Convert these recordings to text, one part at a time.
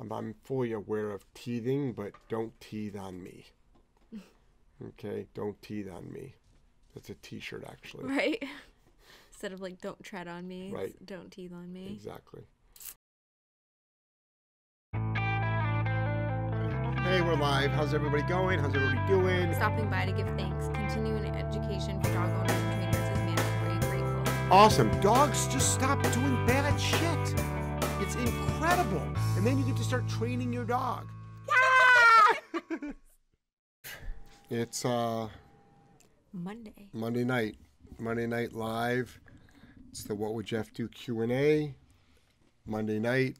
Um, I'm fully aware of teething, but don't teeth on me. Okay, don't teeth on me. That's a T-shirt, actually. Right. Instead of like, don't tread on me. Right. Don't teeth on me. Exactly. Hey, we're live. How's everybody going? How's everybody doing? Stopping by to give thanks. Continuing education for dog owners and trainers is mandatory. Grateful. Awesome. Dogs just stop doing bad shit. It's incredible. And then you get to start training your dog. it's uh Monday. Monday night. Monday night live. It's the What Would Jeff Do Q&A. Monday night.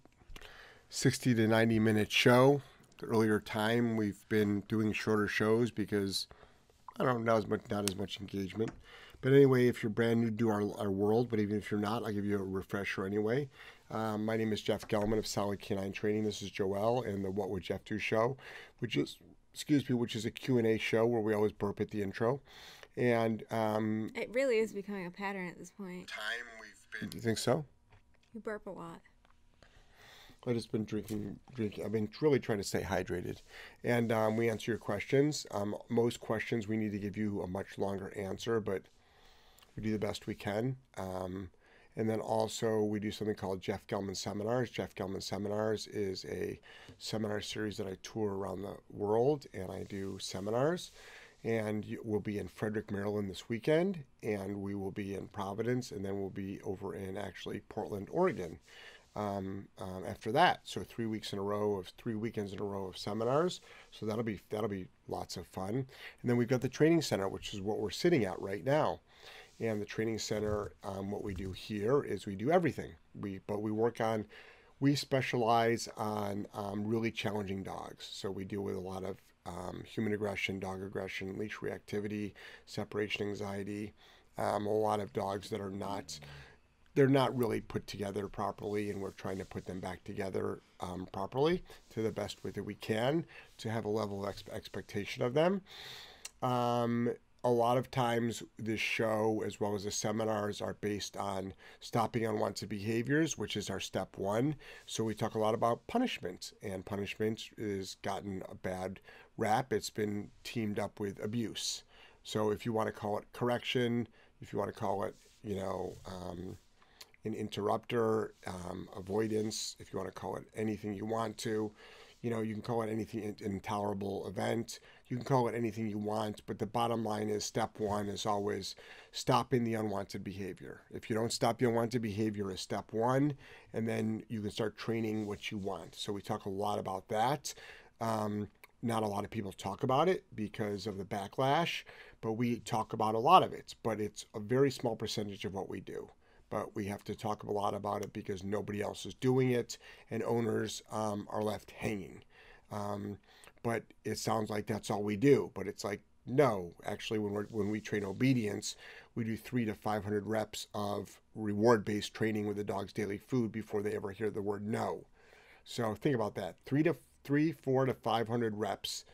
60 to 90 minute show. The earlier time we've been doing shorter shows because I don't know, not as much not as much engagement. But anyway, if you're brand new to our, our world, but even if you're not, I'll give you a refresher anyway. Um, my name is Jeff Gellman of Solid Canine Training. This is Joelle and the What Would Jeff Do show, which is excuse me, which is a Q&A show where we always burp at the intro. And um, It really is becoming a pattern at this point. time we've been. Do you think so? You burp a lot. I've just been drinking, drinking. I've been really trying to stay hydrated, and um, we answer your questions. Um, most questions we need to give you a much longer answer, but we do the best we can. Um, and then also we do something called Jeff Gellman Seminars. Jeff Gellman Seminars is a seminar series that I tour around the world, and I do seminars. And we'll be in Frederick, Maryland this weekend, and we will be in Providence, and then we'll be over in actually Portland, Oregon um, um, after that. So three weeks in a row of three weekends in a row of seminars. So that'll be that'll be lots of fun. And then we've got the training center, which is what we're sitting at right now. And the training center, um, what we do here is we do everything. We but we work on. We specialize on um, really challenging dogs. So we deal with a lot of um, human aggression, dog aggression, leash reactivity, separation anxiety, um, a lot of dogs that are not they're not really put together properly, and we're trying to put them back together um, properly to the best way that we can to have a level of ex- expectation of them. Um, a lot of times, this show, as well as the seminars, are based on stopping unwanted behaviors, which is our step one. So, we talk a lot about punishment, and punishment has gotten a bad rap. It's been teamed up with abuse. So, if you want to call it correction, if you want to call it, you know, um, an interrupter, um, avoidance, if you want to call it anything you want to. You know, you can call it anything, intolerable event. You can call it anything you want, but the bottom line is step one is always stopping the unwanted behavior. If you don't stop the unwanted behavior, is step one, and then you can start training what you want. So we talk a lot about that. Um, not a lot of people talk about it because of the backlash, but we talk about a lot of it. But it's a very small percentage of what we do but we have to talk a lot about it because nobody else is doing it and owners um, are left hanging. Um, but it sounds like that's all we do. But it's like, no, actually, when, we're, when we train obedience, we do three to 500 reps of reward based training with the dog's daily food before they ever hear the word no. So think about that three to three, four to 500 reps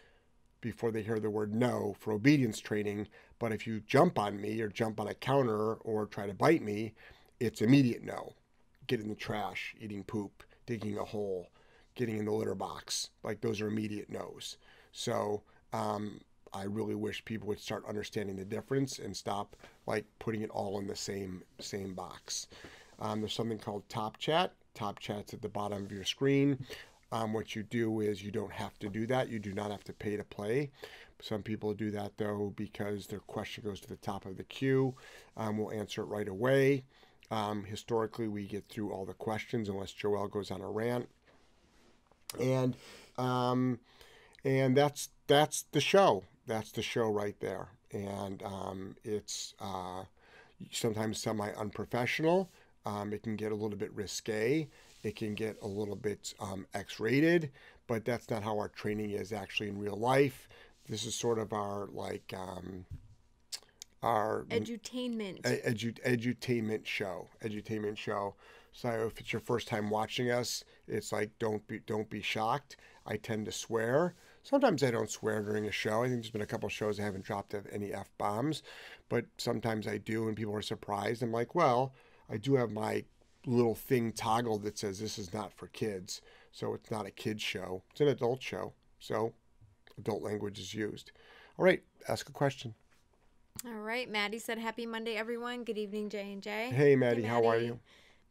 before they hear the word no for obedience training. But if you jump on me or jump on a counter or try to bite me, it's immediate no. Get in the trash, eating poop, digging a hole, getting in the litter box. Like those are immediate no's. So um, I really wish people would start understanding the difference and stop like putting it all in the same same box. Um, there's something called Top Chat. Top Chat's at the bottom of your screen. Um, what you do is you don't have to do that. You do not have to pay to play. Some people do that though because their question goes to the top of the queue. Um, we'll answer it right away. Um, historically, we get through all the questions unless Joelle goes on a rant, and um, and that's that's the show. That's the show right there, and um, it's uh, sometimes semi unprofessional. Um, it can get a little bit risque. It can get a little bit um, X-rated, but that's not how our training is actually in real life. This is sort of our like um, our Edutainment. edu- edutainment show edutainment show so if it's your first time watching us it's like don't be don't be shocked i tend to swear sometimes i don't swear during a show i think there's been a couple shows i haven't dropped any f-bombs but sometimes i do and people are surprised i'm like well i do have my little thing toggled that says this is not for kids So it's not a kid's show, it's an adult show. So adult language is used. All right, ask a question. All right. Maddie said, "Happy Monday, everyone. Good evening, J and J." Hey, Maddie, how are you?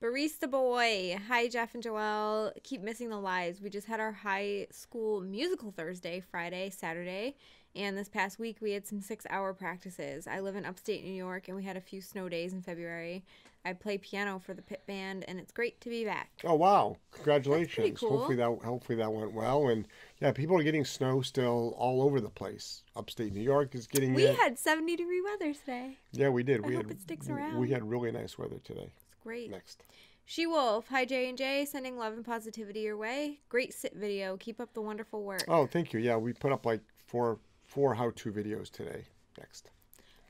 Barista boy. Hi, Jeff and Joelle. Keep missing the lives. We just had our high school musical Thursday, Friday, Saturday, and this past week we had some six hour practices. I live in upstate New York and we had a few snow days in February. I play piano for the pit band and it's great to be back. Oh wow! Congratulations. cool. Hopefully that hopefully that went well. And yeah, people are getting snow still all over the place. Upstate New York is getting We it. had 70 degree weather today. yeah, we did. I we hope had it sticks around. We had really nice weather today. Great. Next. She Wolf. Hi, J and J. Sending love and positivity your way. Great sit video. Keep up the wonderful work. Oh, thank you. Yeah, we put up like four four how-to videos today. Next.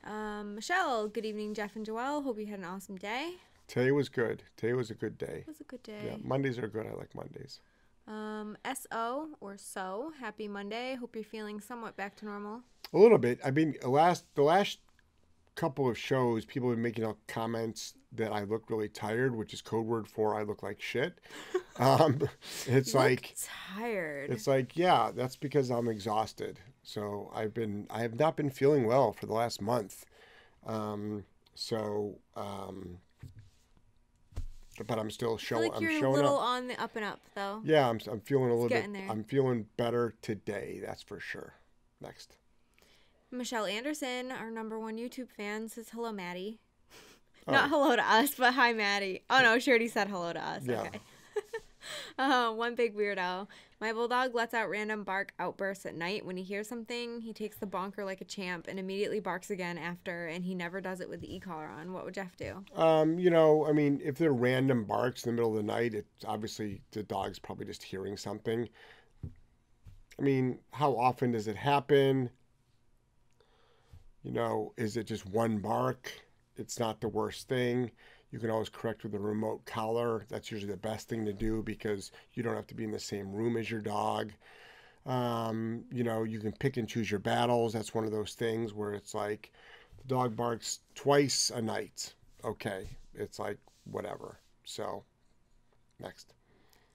Um, Michelle. Good evening, Jeff and Joelle. Hope you had an awesome day. Today was good. Today was a good day. It was a good day. Yeah, Mondays are good. I like Mondays. Um, SO or so. Happy Monday. Hope you're feeling somewhat back to normal. A little bit. I mean, the last the last couple of shows, people have been making out comments that I look really tired, which is code word for I look like shit. Um, it's like tired. it's like yeah, that's because I'm exhausted. So I've been I have not been feeling well for the last month. Um, so um, but I'm still showing. like I'm you're a showing little up. on the up and up though. Yeah, I'm, I'm feeling a little bit. there. I'm feeling better today. That's for sure. Next. Michelle Anderson, our number one YouTube fan, says hello, Maddie. Oh. Not hello to us, but hi, Maddie. Oh no, she already said hello to us. Yeah. Okay. uh, one big weirdo. My bulldog lets out random bark outbursts at night. When he hears something, he takes the bonker like a champ and immediately barks again after, and he never does it with the e-collar on. What would Jeff do? Um, you know, I mean, if they're random barks in the middle of the night, it's obviously the dog's probably just hearing something. I mean, how often does it happen? You know, is it just one bark? It's not the worst thing. You can always correct with a remote collar. That's usually the best thing to do because you don't have to be in the same room as your dog. Um, you know, you can pick and choose your battles. That's one of those things where it's like the dog barks twice a night. Okay, it's like whatever. So, next.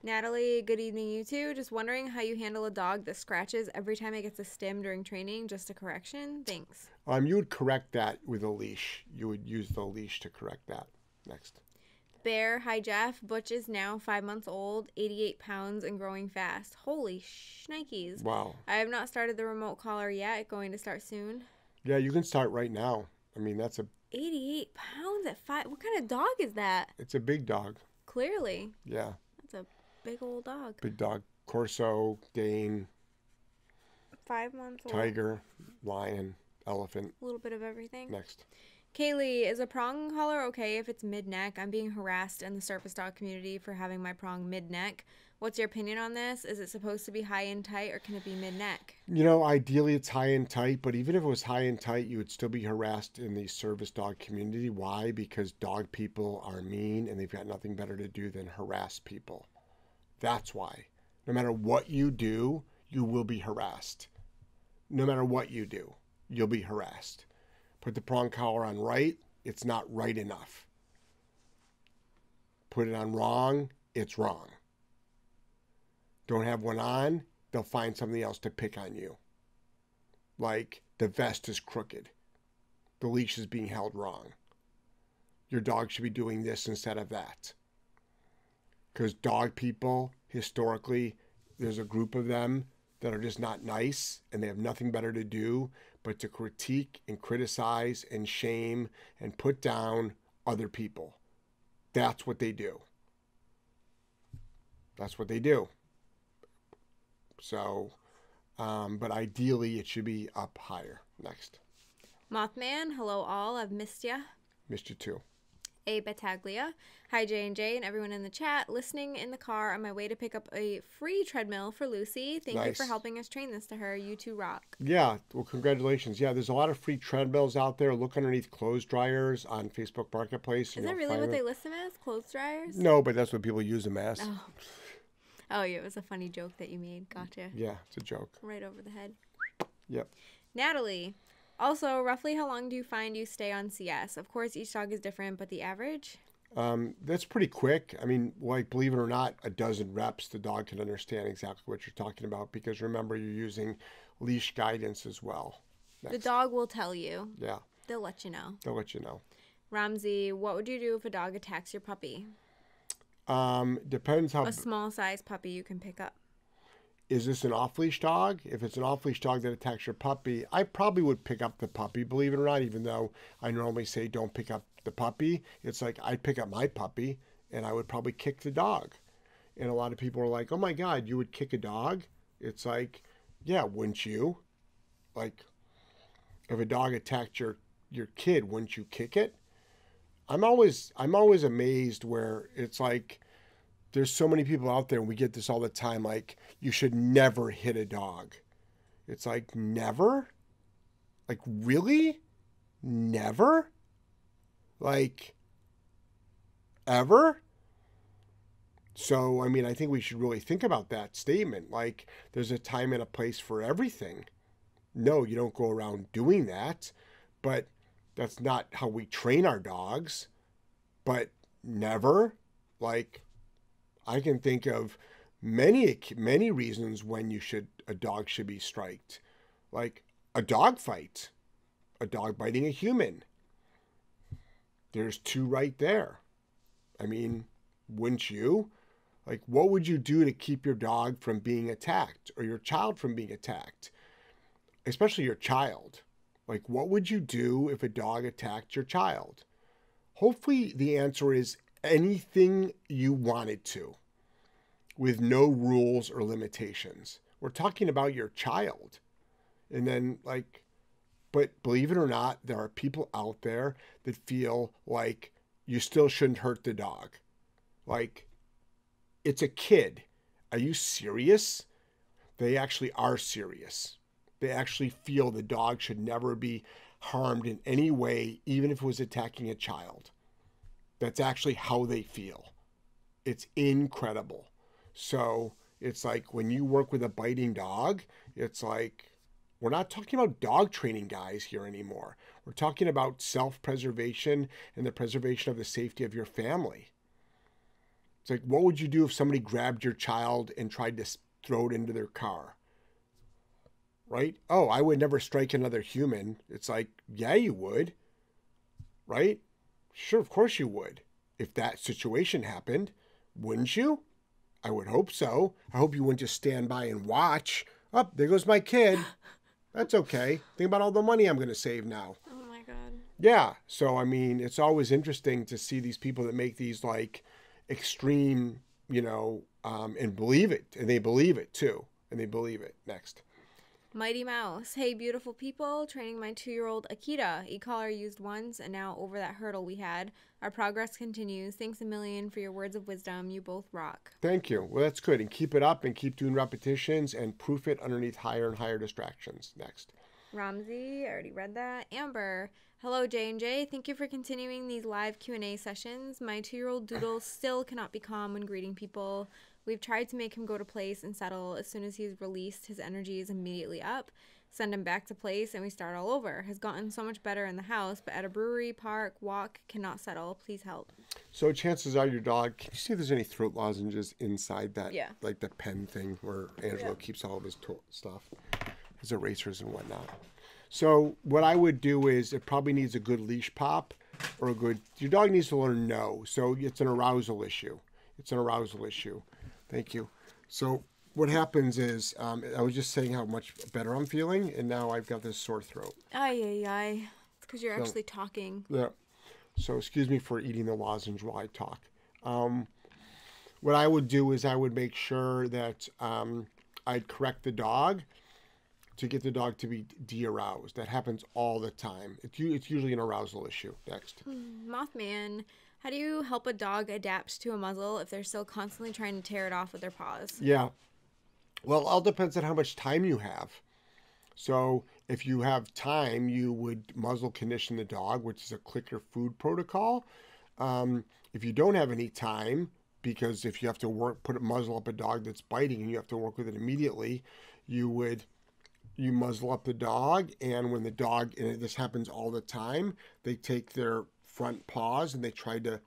Natalie, good evening, you two. Just wondering how you handle a dog that scratches every time it gets a stim during training. Just a correction. Thanks. Um, you would correct that with a leash. You would use the leash to correct that. Next. Bear, hi Jeff. Butch is now five months old, 88 pounds, and growing fast. Holy shnikes. Wow. I have not started the remote collar yet. Going to start soon. Yeah, you can start right now. I mean, that's a 88 pounds at five. What kind of dog is that? it's a big dog. Clearly, Yeah, that's a big old dog. big dog. Corso, Dane, Five months old. tiger, lion, elephant. A little bit of everything. Next. Kaylee, is a prong collar okay if it's mid neck? I'm being harassed in the surface dog community for having my prong mid neck. What's your opinion on this? Is it supposed to be high and tight or can it be mid neck? You know, ideally it's high and tight, but even if it was high and tight, you would still be harassed in the service dog community. Why? Because dog people are mean and they've got nothing better to do than harass people. That's why. No matter what you do, you will be harassed. No matter what you do, you'll be harassed. Put the prong collar on right, it's not right enough. Put it on wrong, it's wrong. Don't have one on, they'll find something else to pick on you. Like the vest is crooked, the leash is being held wrong. Your dog should be doing this instead of that. Because dog people, historically, there's a group of them that are just not nice and they have nothing better to do but to critique and criticize and shame and put down other people. That's what they do. That's what they do. So, um, but ideally it should be up higher. Next. Mothman, hello all. I've missed ya. Missed you too. A Battaglia. Hi J and J and everyone in the chat. Listening in the car on my way to pick up a free treadmill for Lucy. Thank you for helping us train this to her. You two rock. Yeah, well, congratulations. Yeah, there's a lot of free treadmills out there. Look underneath clothes dryers on Facebook Marketplace. Is that really what they them. list them as? Clothes dryers? No, but that's what people use them as. Oh. Oh, yeah, it was a funny joke that you made. Gotcha. Yeah, it's a joke. Right over the head. Yep. Natalie. Also, roughly how long do you find you stay on CS? Of course, each dog is different, but the average? Um, that's pretty quick. I mean, like, believe it or not, a dozen reps, the dog can understand exactly what you're talking about because remember, you're using leash guidance as well. The dog will tell you. Yeah, They'll let you know. they'll let you know. Ramsey, what would you do if a dog attacks your puppy? Um, depends how A small size puppy you can pick up. Is this an off leash dog? If it's an off leash dog that attacks your puppy, I probably would pick up the puppy, believe it or not, even though I normally say don't pick up the puppy. It's like I'd pick up my puppy and I would probably kick the dog. And a lot of people are like, oh my God, you would kick a dog? It's like, yeah, wouldn't you? Like, if a dog attacked your, your kid, wouldn't you kick it? I'm always I'm always amazed where it's like there's so many people out there and we get this all the time like you should never hit a dog. It's like never? Like really? Never? Like ever? So i mean i think we should really think about that statement. Like there's a time and a place for everything. No you don't go around doing that but that's not how we train our dogs. But never? Like I can think of many many reasons when you should a dog should be striked, like a dog fight, a dog biting a human. There's two right there. I mean, wouldn't you? Like, what would you do to keep your dog from being attacked or your child from being attacked? Especially your child. Like, what would you do if a dog attacked your child? Hopefully, the answer is anything you wanted to with no rules or limitations. We're talking about your child. And then, like, but believe it or not, there are people out there that feel like you still shouldn't hurt the dog. Like, it's a kid. Are you serious? They actually are serious. They actually feel the dog should never be harmed in any way, even if it was attacking a child. That's actually how they feel. It's incredible. So it's like when you work with a biting dog, it's like we're not talking about dog training guys here anymore. We're talking about self preservation and the preservation of the safety of your family. It's like, what would you do if somebody grabbed your child and tried to throw it into their car? Right? Oh, I would never strike another human. It's like, yeah, you would. Right? Sure, of course you would. If that situation happened, wouldn't you? I would hope so. I hope you wouldn't just stand by and watch. Up, oh, there goes my kid. That's okay. Think about all the money I'm going to save now. Oh my god. Yeah. So I mean, it's always interesting to see these people that make these like extreme, you know, um, and believe it, and they believe it too, and they believe it. Next. Mighty Mouse. Hey, beautiful people. Training my two year old Akita. E collar used once, and now over that hurdle we had. Our progress continues. Thanks a million for your words of wisdom. You both rock. Thank you. Well, that's good. And keep it up and keep doing repetitions and proof it underneath higher and higher distractions. Next. Ramsey, I already read that. Amber, hello J and J. Thank you for continuing these live Q and A sessions. My two-year-old Doodle still cannot be calm when greeting people. We've tried to make him go to place and settle. As soon as he's released, his energy is immediately up. Send him back to place and we start all over. Has gotten so much better in the house, but at a brewery, park, walk, cannot settle. Please help. So chances are your dog. Can you see if there's any throat lozenges inside that? Yeah. Like the pen thing where Angelo Yeah. keeps all of his stuff, his erasers and whatnot. So what I would do is it probably needs a good leash pop or a good. Your dog needs to learn no. So it's an arousal issue. It's an arousal issue. Thank you. So what happens is um, I was just saying how much better I'm feeling, and now I've got this sore throat. Ay, ay, ay. It's because you're So- actually talking. Yeah. So excuse me for eating the lozenge while I talk. Um, what I would do is I would make sure that um, I'd correct the dog to get the dog to be de-aroused. That happens all the time. It's, it's usually an arousal issue. Next. Mothman, how do you help a dog adapt to a muzzle if they're still constantly trying to tear it off with their paws? Yeah. Well, it all depends on how much time you have. So, if you have time, you would muzzle condition the dog, which is a clicker food protocol. Um, if you don't have any time, because if you have to work, put a muzzle up a dog that's biting and you have to work with it immediately, you would you muzzle up the dog, and when the dog and this happens all the time, they take their front paws and they try to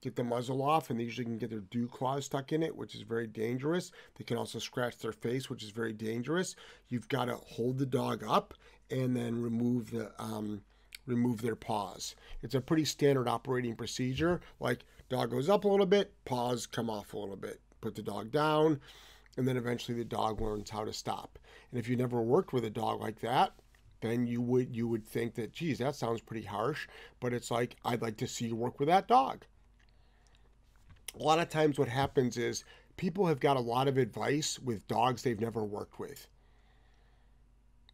get the muzzle off, and they usually can get their dew claws stuck in it, which is very dangerous. They can also scratch their face, which is very dangerous. You've got to hold the dog up and then remove the um, remove their paws. It's a pretty standard operating procedure. Like dog goes up a little bit, paws come off a little bit. Put the dog down, and then eventually the dog learns how to stop. And if you never worked with a dog like that, then you would you would think that geez that sounds pretty harsh but it's like i'd like to see you work with that dog. A lot of times what happens is people have got a lot of advice with dogs they've never worked with.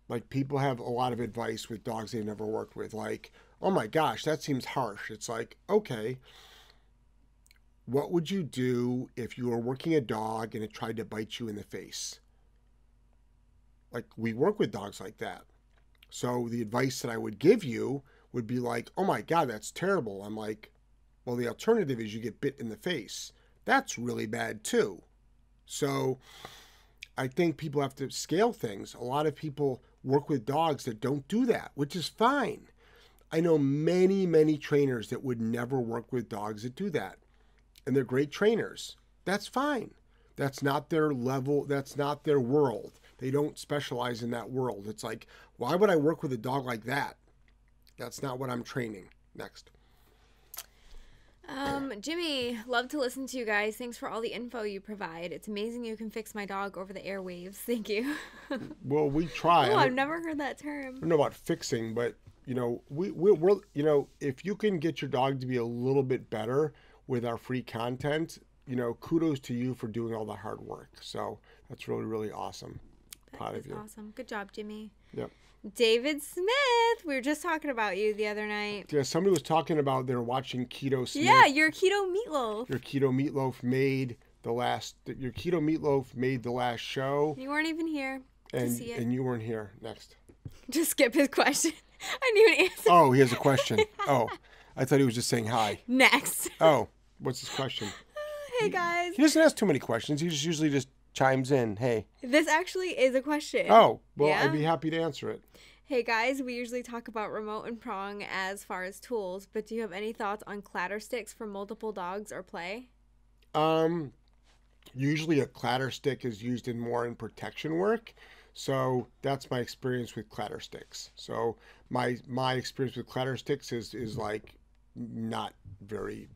Like people have a lot of advice with dogs they've never worked with like oh my gosh that seems harsh. It's like okay what would you do if you were working a dog and it tried to bite you in the face? Like we work with dogs like that so the advice that I would give you would be like, oh my God, that's terrible. I'm like, well, the alternative is you get bit in the face. That's really bad too. So I think people have to scale things. A lot of people work with dogs that don't do that, which is fine. I know many, many trainers that would never work with dogs that do that. And they're great trainers. That's fine. That's not their level, that's not their world. They don't specialize in that world. It's like, why would I work with a dog like that? That's not what I'm training. Next. Um, Jimmy, love to listen to you guys. Thanks for all the info you provide. It's amazing you can fix my dog over the airwaves. Thank you. well, we try. Oh, I've never heard that term. I don't know about fixing, but you know, we, we we're you know, if you can get your dog to be a little bit better with our free content, you know, kudos to you for doing all the hard work. So that's really really awesome. Proud of you. Awesome. Good job, Jimmy. Yep. David Smith. We were just talking about you the other night. Yeah, somebody was talking about they're watching Keto Smith. Yeah, your keto meatloaf. Your keto meatloaf made the last. Your keto meatloaf made the last show. You weren't even here and, to see it. And you weren't here. Next. Just skip his question. I knew an answer. Oh, he has a question. oh, I thought he was just saying hi. Next. Oh, what's his question? hey guys. He doesn't ask too many questions. He just usually just chimes in. Hey. This actually is a question. Oh, well, yeah? I'd be happy to answer it. Hey guys, we usually talk about remote and prong as far as tools, but do you have any thoughts on clatter sticks for multiple dogs or play? Um, usually a clatter stick is used in more in protection work. So that's my experience with clatter sticks. So my my experience with clatter sticks is is like not very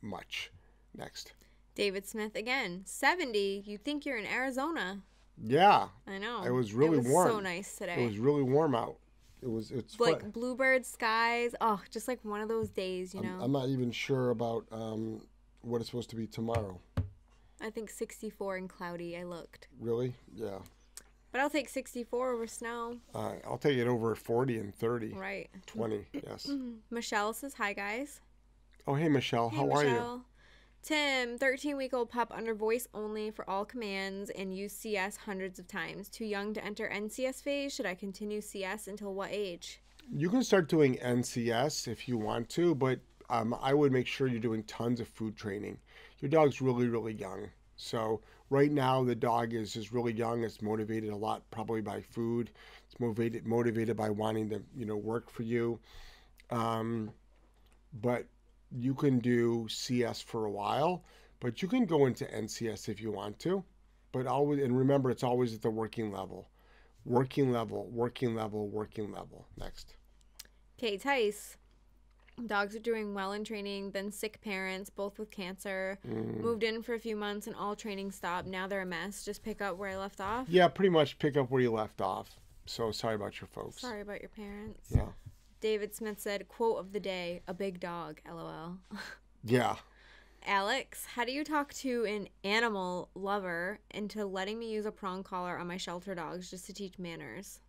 much. Next. David Smith again. 70. You think you're in Arizona. Yeah. I know. It was really warm. it was warm. so nice today. It was really warm out. It was it's like fun. bluebird skies. Oh, just like one of those days, you I'm, know. I'm not even sure about um, what it's supposed to be tomorrow. I think 64 and cloudy. I looked. Really? Yeah. But I'll take 64 over snow. Uh, I'll take it over 40 and 30. Right. 20, yes. Michelle says, Hi, guys. Oh, hey, Michelle. Hey, How Michelle. are you? Tim, 13 week old pup under voice only for all commands and use CS hundreds of times. Too young to enter NCS phase. Should I continue CS until what age? You can start doing NCS if you want to, but um, I would make sure you're doing tons of food training. Your dog's really, really young. So right now the dog is is really young. It's motivated a lot probably by food. It's motivated motivated by wanting to you know work for you. Um, but you can do CS for a while, but you can go into NCS if you want to. But always, and remember, it's always at the working level. Working level, working level, working level. Next. Okay, Tice. Dogs are doing well in training, then sick parents, both with cancer. Mm. Moved in for a few months and all training stopped. Now they're a mess. Just pick up where I left off? Yeah, pretty much pick up where you left off. So sorry about your folks. Sorry about your parents. Yeah. David Smith said, quote of the day, a big dog, lol. yeah. Alex, how do you talk to an animal lover into letting me use a prong collar on my shelter dogs just to teach manners?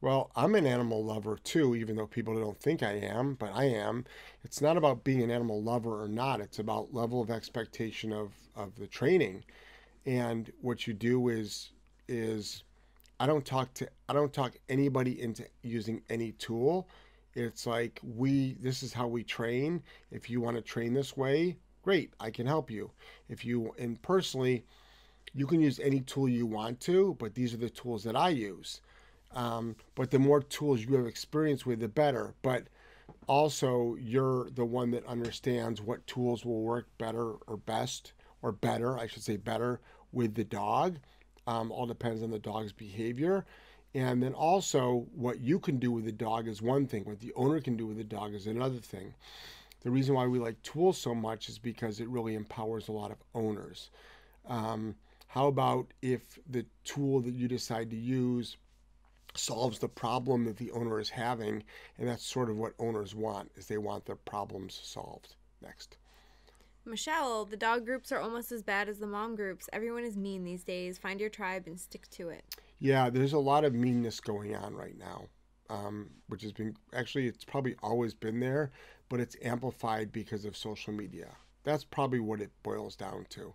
Well, I'm an animal lover too, even though people don't think I am, but I am. It's not about being an animal lover or not. It's about level of expectation of, of the training. And what you do is is I don't talk to I don't talk anybody into using any tool. It's like we this is how we train. If you want to train this way, great, I can help you. If you and personally, you can use any tool you want to, but these are the tools that I use. Um, but the more tools you have experience with, the better. But also you're the one that understands what tools will work better or best or better, I should say better with the dog. Um, all depends on the dog's behavior. And then also what you can do with the dog is one thing, what the owner can do with the dog is another thing. The reason why we like tools so much is because it really empowers a lot of owners. Um, how about if the tool that you decide to use solves the problem that the owner is having and that's sort of what owners want is they want their problems solved next Michelle, the dog groups are almost as bad as the mom groups. Everyone is mean these days. Find your tribe and stick to it. yeah there's a lot of meanness going on right now um, which has been actually it's probably always been there but it's amplified because of social media that's probably what it boils down to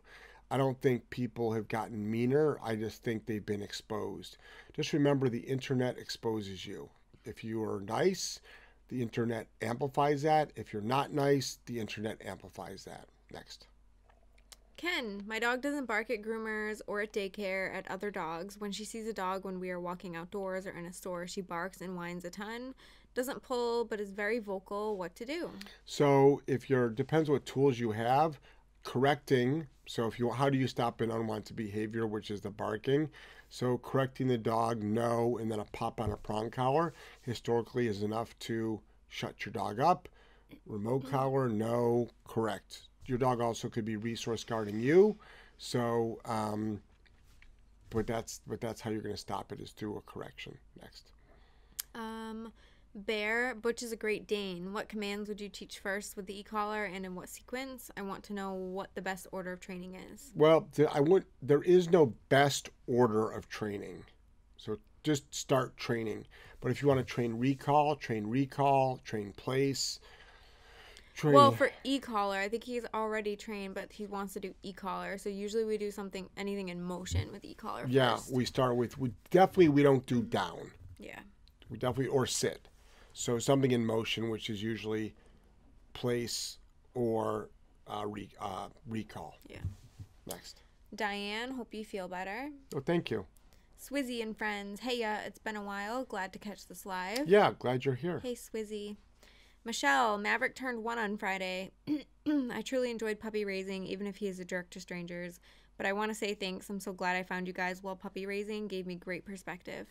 I don't think people have gotten meaner. I just think they've been exposed. Just remember the internet exposes you. If you are nice, the internet amplifies that. If you're not nice, the internet amplifies that. Next. Ken, my dog doesn't bark at groomers or at daycare at other dogs. When she sees a dog when we are walking outdoors or in a store, she barks and whines a ton. Doesn't pull, but is very vocal. What to do? So if you're depends what tools you have, correcting so if you how do you stop an unwanted behavior which is the barking so correcting the dog no and then a pop on a prong collar historically is enough to shut your dog up remote mm-hmm. collar no correct your dog also could be resource guarding you so um, but that's but that's how you're going to stop it is through a correction next Um, Bear, Butch is a Great Dane. What commands would you teach first with the e-collar and in what sequence? I want to know what the best order of training is. Well, I would. There is no best order of training, so just start training. But if you want to train recall, train recall, train place. Train. Well, for e-collar, I think he's already trained, but he wants to do e-collar. So usually we do something, anything in motion with e-collar yeah, first. we start with. We definitely we don't do down. Yeah. We definitely or sit. So something in motion, which is usually place or uh, re, uh, recall. Yeah. Next. Diane, hope you feel better. Oh, thank you. Swizzy and friends, hey ya, it's been a while. Glad to catch this live. Yeah, glad you're here. Hey, Swizzy. Michelle, Maverick turned one on Friday. I truly enjoyed puppy raising, even if he is a jerk to strangers. But I want to say thanks. I'm so glad I found you guys while puppy raising gave me great perspective.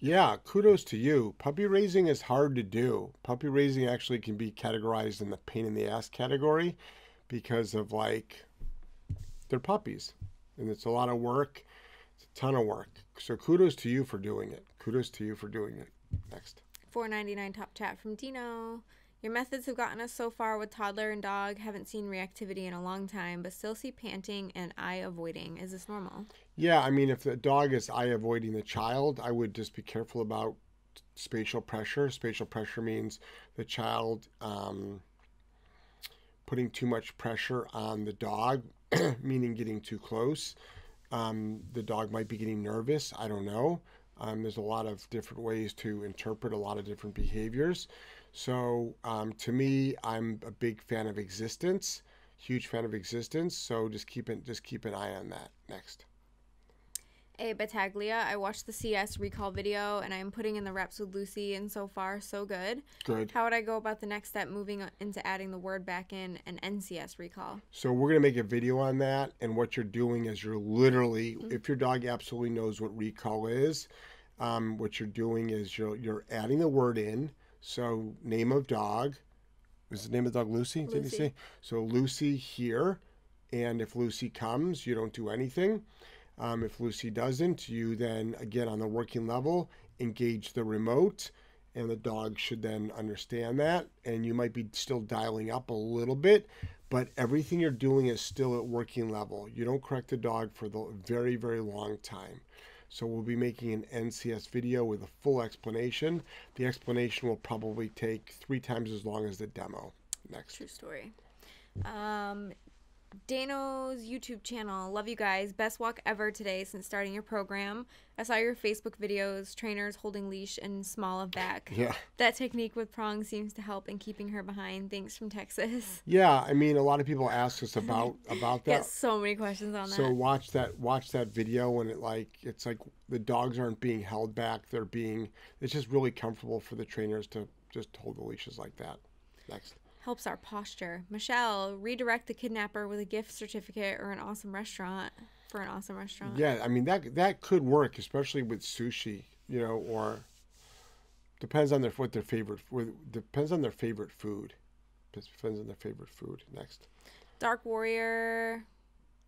Yeah, kudos to you. Puppy raising is hard to do. Puppy raising actually can be categorized in the pain in the ass category because of like they're puppies and it's a lot of work. It's a ton of work. So kudos to you for doing it. Kudos to you for doing it. Next. 499 top chat from Dino. Your methods have gotten us so far with toddler and dog. Haven't seen reactivity in a long time, but still see panting and eye avoiding. Is this normal? Yeah, I mean, if the dog is eye avoiding the child, I would just be careful about spatial pressure. Spatial pressure means the child um, putting too much pressure on the dog, meaning getting too close. Um, the dog might be getting nervous. I don't know. Um, there's a lot of different ways to interpret a lot of different behaviors. So um, to me, I'm a big fan of existence, huge fan of existence. So just keep it, just keep an eye on that. Next. Hey, Battaglia, I watched the CS recall video and I'm putting in the reps with Lucy, and so far, so good. Good. How would I go about the next step moving into adding the word back in an NCS recall? So we're gonna make a video on that, and what you're doing is you're literally, if your dog absolutely knows what recall is, um, what you're doing is you're you're adding the word in. So name of dog, is the name of the dog Lucy? Did you Lucy. say? So Lucy here, and if Lucy comes, you don't do anything. Um, if Lucy doesn't, you then again on the working level engage the remote, and the dog should then understand that. And you might be still dialing up a little bit, but everything you're doing is still at working level. You don't correct the dog for the very, very long time. So we'll be making an NCS video with a full explanation. The explanation will probably take three times as long as the demo. Next. True story. Um, Dano's YouTube channel. Love you guys. Best walk ever today since starting your program. I saw your Facebook videos, trainers holding leash and small of back. Yeah. That technique with prong seems to help in keeping her behind. Thanks from Texas. Yeah, I mean, a lot of people ask us about about Get that. so many questions on that. So watch that watch that video and it like it's like the dogs aren't being held back. They're being it's just really comfortable for the trainers to just hold the leashes like that. Next. Helps our posture. Michelle, redirect the kidnapper with a gift certificate or an awesome restaurant for an awesome restaurant. Yeah, I mean that that could work, especially with sushi, you know, or depends on their what their favorite with- depends on their favorite food. Depends on their favorite food. Next. Dark Warrior.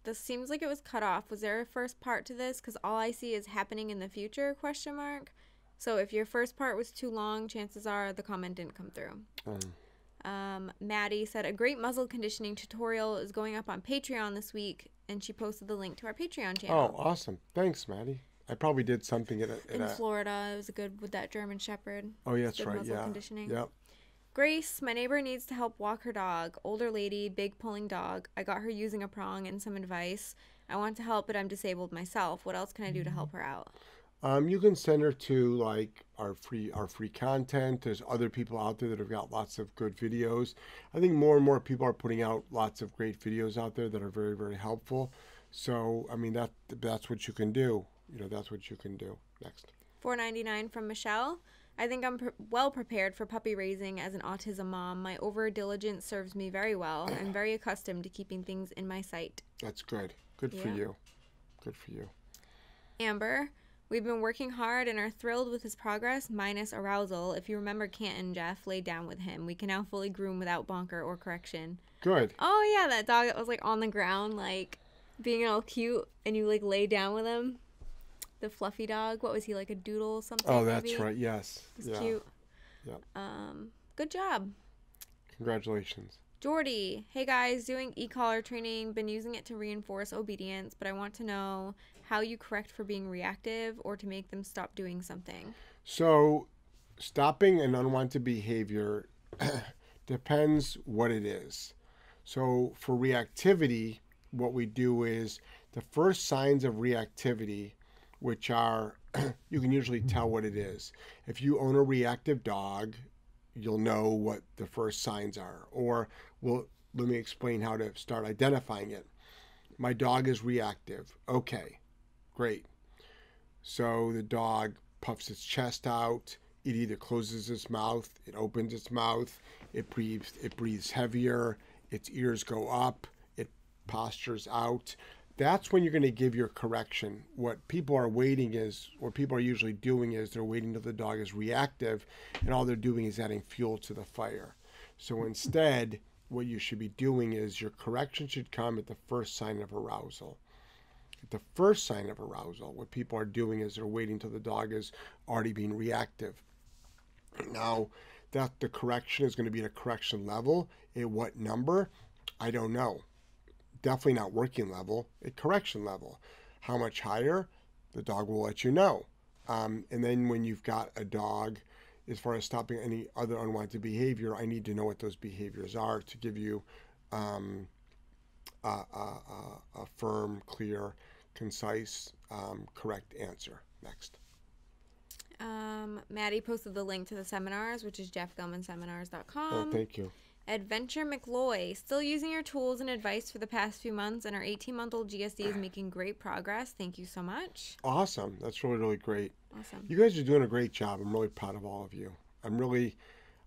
This seems like it was cut off. Was there a first part to this? Because all I see is happening in the future? Question mark. So if your first part was too long, chances are the comment didn't come through. Um, Um, Maddie said a great muzzle conditioning tutorial is going up on Patreon this week, and she posted the link to our Patreon channel. oh, awesome! Thanks, Maddie. I probably did something at a, at in a Florida, it was good with that German Shepherd. oh yeah, that's good right. muzzle Yeah. conditioning. Yep. Grace, my neighbor needs to help walk her dog. Older lady, big pulling dog. I got her using a prong and some advice. I want to help, but I'm disabled myself. What else can I do to help her out? Um, you can send her to like our free our free content. There's other people out there that have got lots of good videos. I think more and more people are putting out lots of great videos out there that are very very helpful. So I mean that that's what you can do. You know that's what you can do. Next. 4.99 from Michelle. I think I'm pre- well prepared for puppy raising as an autism mom. My over diligence serves me very well. I'm very accustomed to keeping things in my sight. That's good. Good for you. Good for you. Amber, we've been working hard and are thrilled with his progress, minus arousal. If you remember Canton, Jeff laid down with him. We can now fully groom without bonker or correction. Good. Oh yeah, that dog that was like on the ground, like being all cute, and you like lay down with him. The fluffy dog. What was he like? A doodle or something? Oh, that's maybe? right. Yes. It Yeah. cute. Yep. Um, good job. Congratulations. Jordy, hey guys, doing e-collar training, been using it to reinforce obedience, but I want to know how you correct for being reactive or to make them stop doing something. So, stopping an unwanted behavior depends what it is. So, for reactivity, what we do is the first signs of reactivity, which are you can usually tell what it is. If you own a reactive dog, you'll know what the first signs are. Or, well, let me explain how to start identifying it. My dog is reactive. Okay, great. So the dog puffs its chest out. It either closes its mouth, it opens its mouth, it breathes, it breathes heavier, its ears go up, it postures out. That's when you're going to give your correction. What people are waiting is, what people are usually doing is they're waiting till the dog is reactive, and all they're doing is adding fuel to the fire. So instead, what you should be doing is your correction should come at the first sign of arousal the first sign of arousal, what people are doing is they're waiting till the dog is already being reactive. Now, that the correction is going to be at a correction level. At what number? I don't know. Definitely not working level, at correction level. How much higher? The dog will let you know. Um, and then when you've got a dog, as far as stopping any other unwanted behavior, I need to know what those behaviors are to give you um, a, a, a, a firm, clear, concise, um, correct answer. Next. Um, Maddie posted the link to the seminars, which is Oh, jeffgellmanseminars.com. thank you. Adventure McLoy, still using your tools and advice for the past few months, and our 18 month old GSD is making great progress. Thank you so much. Awesome. That's really, really great. Awesome. You guys are doing a great job. I'm really proud of all of you. I'm really,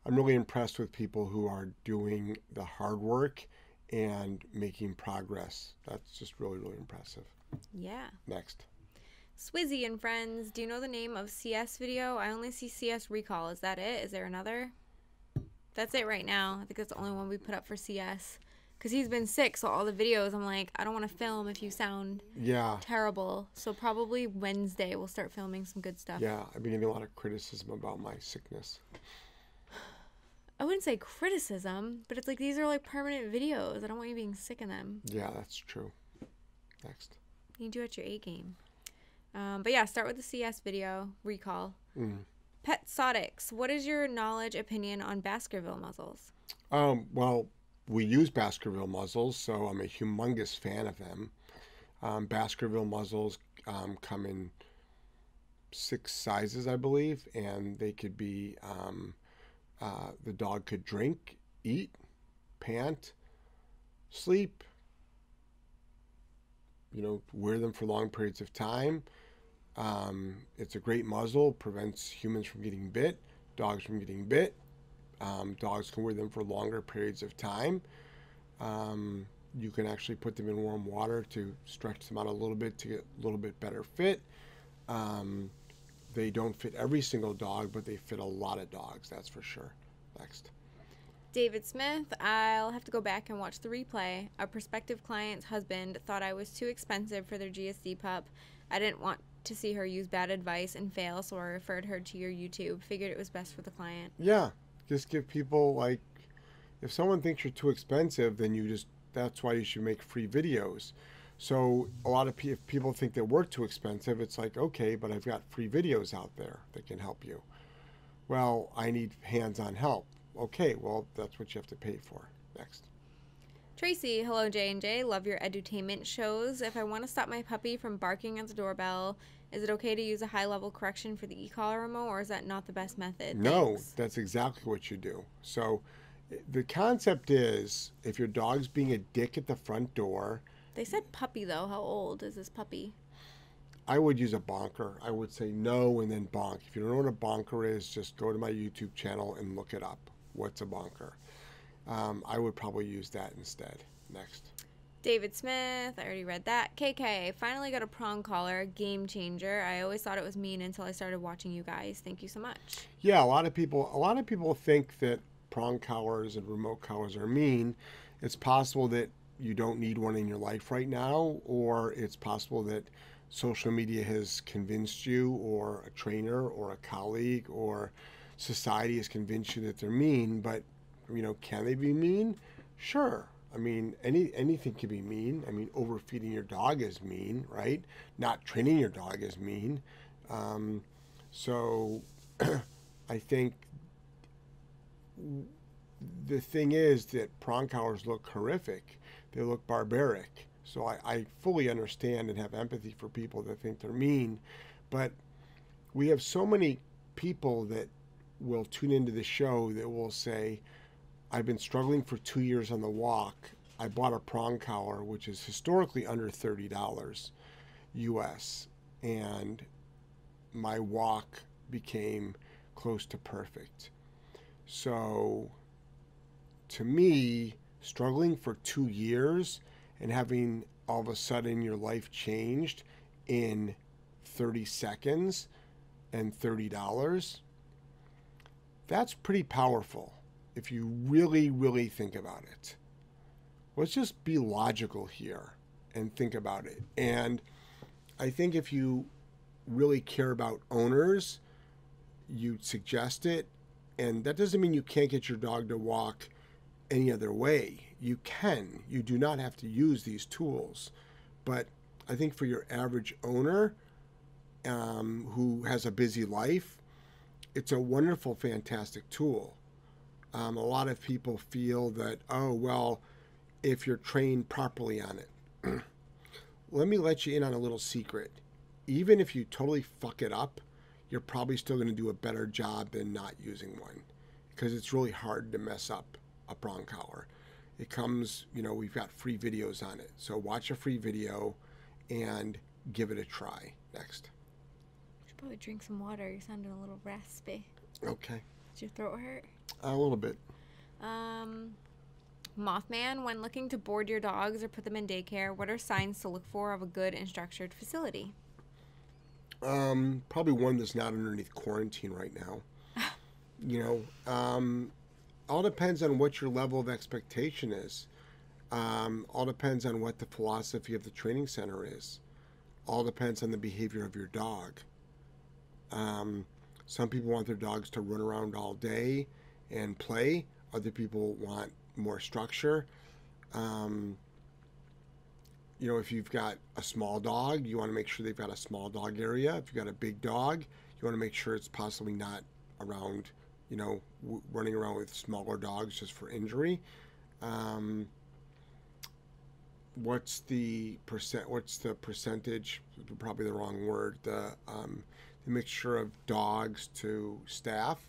I'm really impressed with people who are doing the hard work and making progress. That's just really, really impressive. Yeah. Next. Swizzy and friends, do you know the name of CS video? I only see CS Recall. Is that it? Is there another? That's it right now. I think that's the only one we put up for CS. Because he's been sick, so all the videos, I'm like, I don't want to film if you sound Yeah. terrible. So probably Wednesday we'll start filming some good stuff. Yeah. I've been getting a lot of criticism about my sickness. I wouldn't say criticism, but it's like these are like permanent videos. I don't want you being sick in them. Yeah, that's true. Next. You need do at your A game. Um, but yeah, start with the CS video, recall. Mm. Pet Sotics, what is your knowledge opinion on Baskerville muzzles? Um, well, we use Baskerville muzzles, so I'm a humongous fan of them. Um, Baskerville muzzles um, come in six sizes, I believe, and they could be um, uh, the dog could drink, eat, pant, sleep. You know, wear them for long periods of time. Um, it's a great muzzle, prevents humans from getting bit, dogs from getting bit. Um, dogs can wear them for longer periods of time. Um, you can actually put them in warm water to stretch them out a little bit to get a little bit better fit. Um, they don't fit every single dog, but they fit a lot of dogs, that's for sure. Next. David Smith, I'll have to go back and watch the replay. A prospective client's husband thought I was too expensive for their GSD pup. I didn't want to see her use bad advice and fail, so I referred her to your YouTube. Figured it was best for the client. Yeah, just give people like, if someone thinks you're too expensive, then you just that's why you should make free videos. So a lot of pe- if people think that we're too expensive, it's like okay, but I've got free videos out there that can help you. Well, I need hands-on help. Okay, well that's what you have to pay for. Next. Tracy, hello J and J. Love your edutainment shows. If I want to stop my puppy from barking at the doorbell, is it okay to use a high-level correction for the e-collar remote, or is that not the best method? No, Thanks. that's exactly what you do. So the concept is if your dog's being a dick at the front door, They said puppy though. How old is this puppy? I would use a bonker. I would say no and then bonk. If you don't know what a bonker is, just go to my YouTube channel and look it up. What's a bonker? Um, I would probably use that instead. Next. David Smith, I already read that. KK, finally got a prong collar, game changer. I always thought it was mean until I started watching you guys. Thank you so much. Yeah, a lot of people. A lot of people think that prong collars and remote collars are mean. It's possible that you don't need one in your life right now, or it's possible that social media has convinced you, or a trainer, or a colleague, or society has convinced you that they're mean. But you know, can they be mean? Sure. I mean, any anything can be mean. I mean, overfeeding your dog is mean, right? Not training your dog is mean. Um, so, I think the thing is that prong collars look horrific. They look barbaric. So I, I fully understand and have empathy for people that think they're mean. But we have so many people that will tune into the show that will say, I've been struggling for two years on the walk. I bought a prong collar, which is historically under $30 US, and my walk became close to perfect. So, to me, struggling for two years and having all of a sudden your life changed in 30 seconds and $30, that's pretty powerful if you really, really think about it. Let's just be logical here and think about it. And I think if you really care about owners, you'd suggest it. And that doesn't mean you can't get your dog to walk any other way. You can. You do not have to use these tools. But I think for your average owner um, who has a busy life, it's a wonderful, fantastic tool. Um, a lot of people feel that, oh, well, if you're trained properly on it. Let me let you in on a little secret. Even if you totally fuck it up, you're probably still going to do a better job than not using one because it's really hard to mess up a prong collar. It comes, you know, we've got free videos on it. So watch a free video and give it a try. Next. Should probably drink some water. You're sounding a little raspy. Okay. Does your throat hurt? A little bit. Um, Mothman, when looking to board your dogs or put them in daycare, what are signs to look for of a good and structured facility? Um, probably one that's not underneath quarantine right now. you know, um, all depends on what your level of expectation is. Um, all depends on what the philosophy of the training center is. All depends on the behavior of your dog. Um, some people want their dogs to run around all day and play. Other people want more structure. Um, you know, if you've got a small dog, you want to make sure they've got a small dog area. If you've got a big dog, you want to make sure it's possibly not around, you know, w- running around with smaller dogs just for injury. Um, what's the percent? What's the percentage? Probably the wrong word. The um, the mixture of dogs to staff.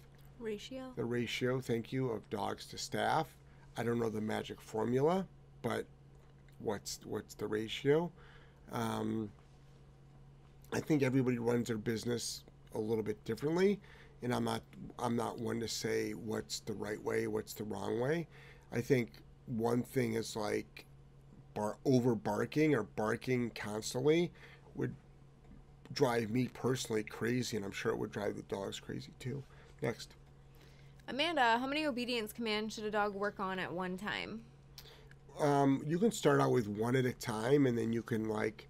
Ratio. The ratio. Thank you of dogs to staff. I don't know the magic formula, but what's what's the ratio? Um, I think everybody runs their business a little bit differently, and I'm not I'm not one to say what's the right way, what's the wrong way. I think one thing is like bar over barking or barking constantly drive me personally crazy, and I'm sure it would drive the dogs crazy too. Next. Amanda, how many obedience commands should a dog work on at one time? Um, you can start out with one at a time, and then you can like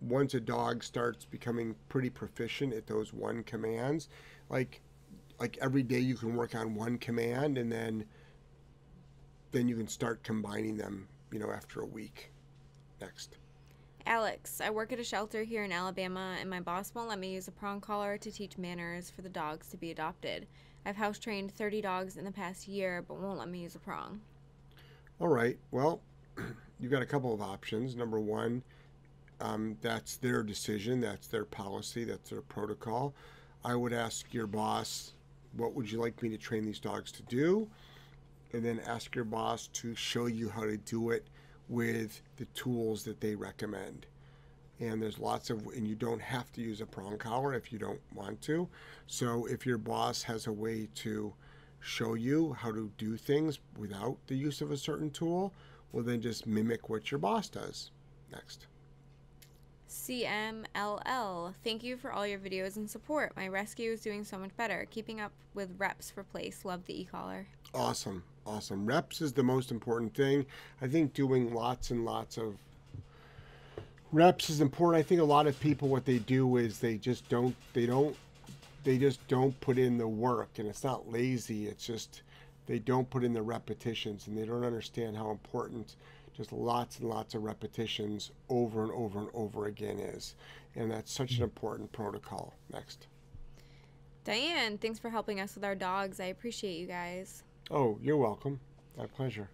once a dog starts becoming pretty proficient at those one commands, like like every day you can work on one command, and then then you can start combining them. You know, after a week. Next. Alex, I work at a shelter here in Alabama, and my boss won't let me use a prong collar to teach manners for the dogs to be adopted. I've house trained 30 dogs in the past year, but won't let me use a prong. All right. Well, you've got a couple of options. Number one, um, that's their decision, that's their policy, that's their protocol. I would ask your boss, what would you like me to train these dogs to do? And then ask your boss to show you how to do it with the tools that they recommend. And there's lots of, and you don't have to use a prong collar if you don't want to. So if your boss has a way to show you how to do things without the use of a certain tool, well, then just mimic what your boss does. Next. CMLL. Thank you for all your videos and support. My rescue is doing so much better. Keeping up with reps for place. Love the e-collar. Awesome. Awesome. Reps is the most important thing. I think doing lots and lots of reps is important. I think a lot of people what they do is they just don't they don't they just don't put in the work and it's not lazy, it's just they don't put in the repetitions and they don't understand how important just lots and lots of repetitions over and over and over again is. And that's such an important protocol. Next. Diane, thanks for helping us with our dogs. I appreciate you guys. Oh, you're welcome. My pleasure.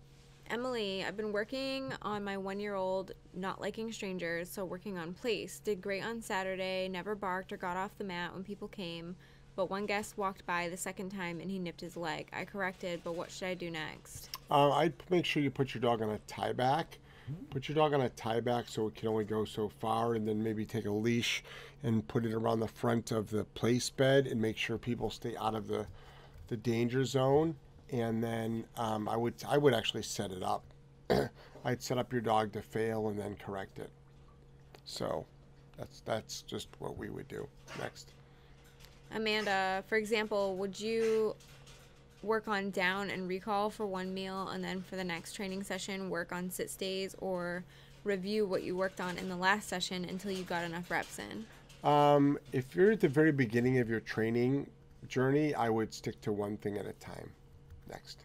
Emily, I've been working on my one year old not liking strangers, so working on place. Did great on Saturday, never barked or got off the mat when people came, but one guest walked by the second time and he nipped his leg. I corrected, but what should I do next? Uh, I'd make sure you put your dog on a tie back. Put your dog on a tie back so it can only go so far, and then maybe take a leash and put it around the front of the place bed and make sure people stay out of the, the danger zone. And then um, I would I would actually set it up. I'd set up your dog to fail and then correct it. So that's that's just what we would do next. Amanda, for example, would you work on down and recall for one meal and then for the next training session work on sit stays or review what you worked on in the last session until you got enough reps in? Um, if you're at the very beginning of your training journey, I would stick to one thing at a time. Next.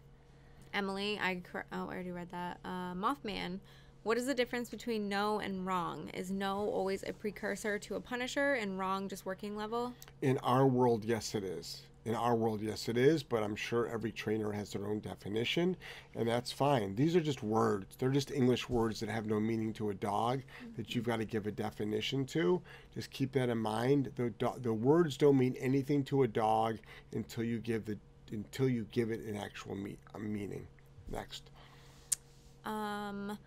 Emily, I cor- oh, I already read that. Uh, Mothman, what is the difference between no and wrong? Is no always a precursor to a punisher and wrong just working level? In our world, yes, it is. In our world, yes, it is, but I'm sure every trainer has their own definition, and that's fine. These are just words. They're just English words that have no meaning to a dog that you've got to give a definition to. Just keep that in mind. The, do- the words don't mean anything to a dog until you give the until you give it an actual me- a meaning. Next. Um,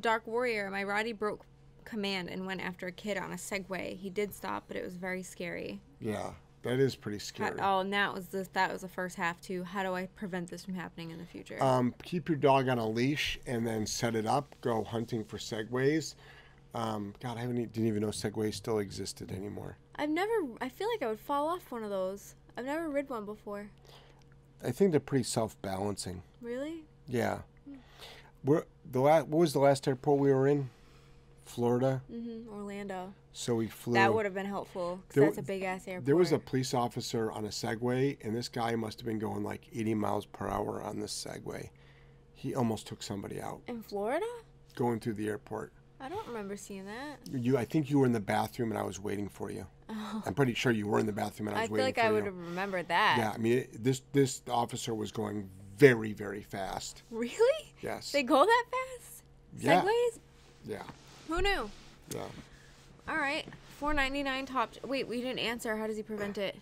Dark Warrior, my Rottie broke command and went after a kid on a Segway. He did stop, but it was very scary. Yeah, that is pretty How, scary. oh, and that was the that was the first half too. How do I prevent this from happening in the future? Um, keep your dog on a leash and then set it up. Go hunting for segways. Um, God, I haven't, didn't even know segways still existed anymore. I've never. I feel like I would fall off one of those. I've never rid one before. I think they're pretty self-balancing. Really? Yeah. We're the la- What was the last airport we were in? Florida. Mm-hmm. Orlando. So we flew. That would have been helpful because that's a big ass airport. There was a police officer on a Segway, and this guy must have been going like 80 miles per hour on this Segway. He almost took somebody out in Florida. going through the airport. I don't remember seeing that. You, I think you were in the bathroom, and I was waiting for you. I'm pretty sure you were in the bathroom, and I I was feel like I would have remembered that. Yeah, I mean, it, this this officer was going very very fast. Really? Yes. They go that fast? Yeah. Segways? yeah. Who knew? Yeah. All right. Four ninety nine top. Wait, we didn't answer. How does he prevent it?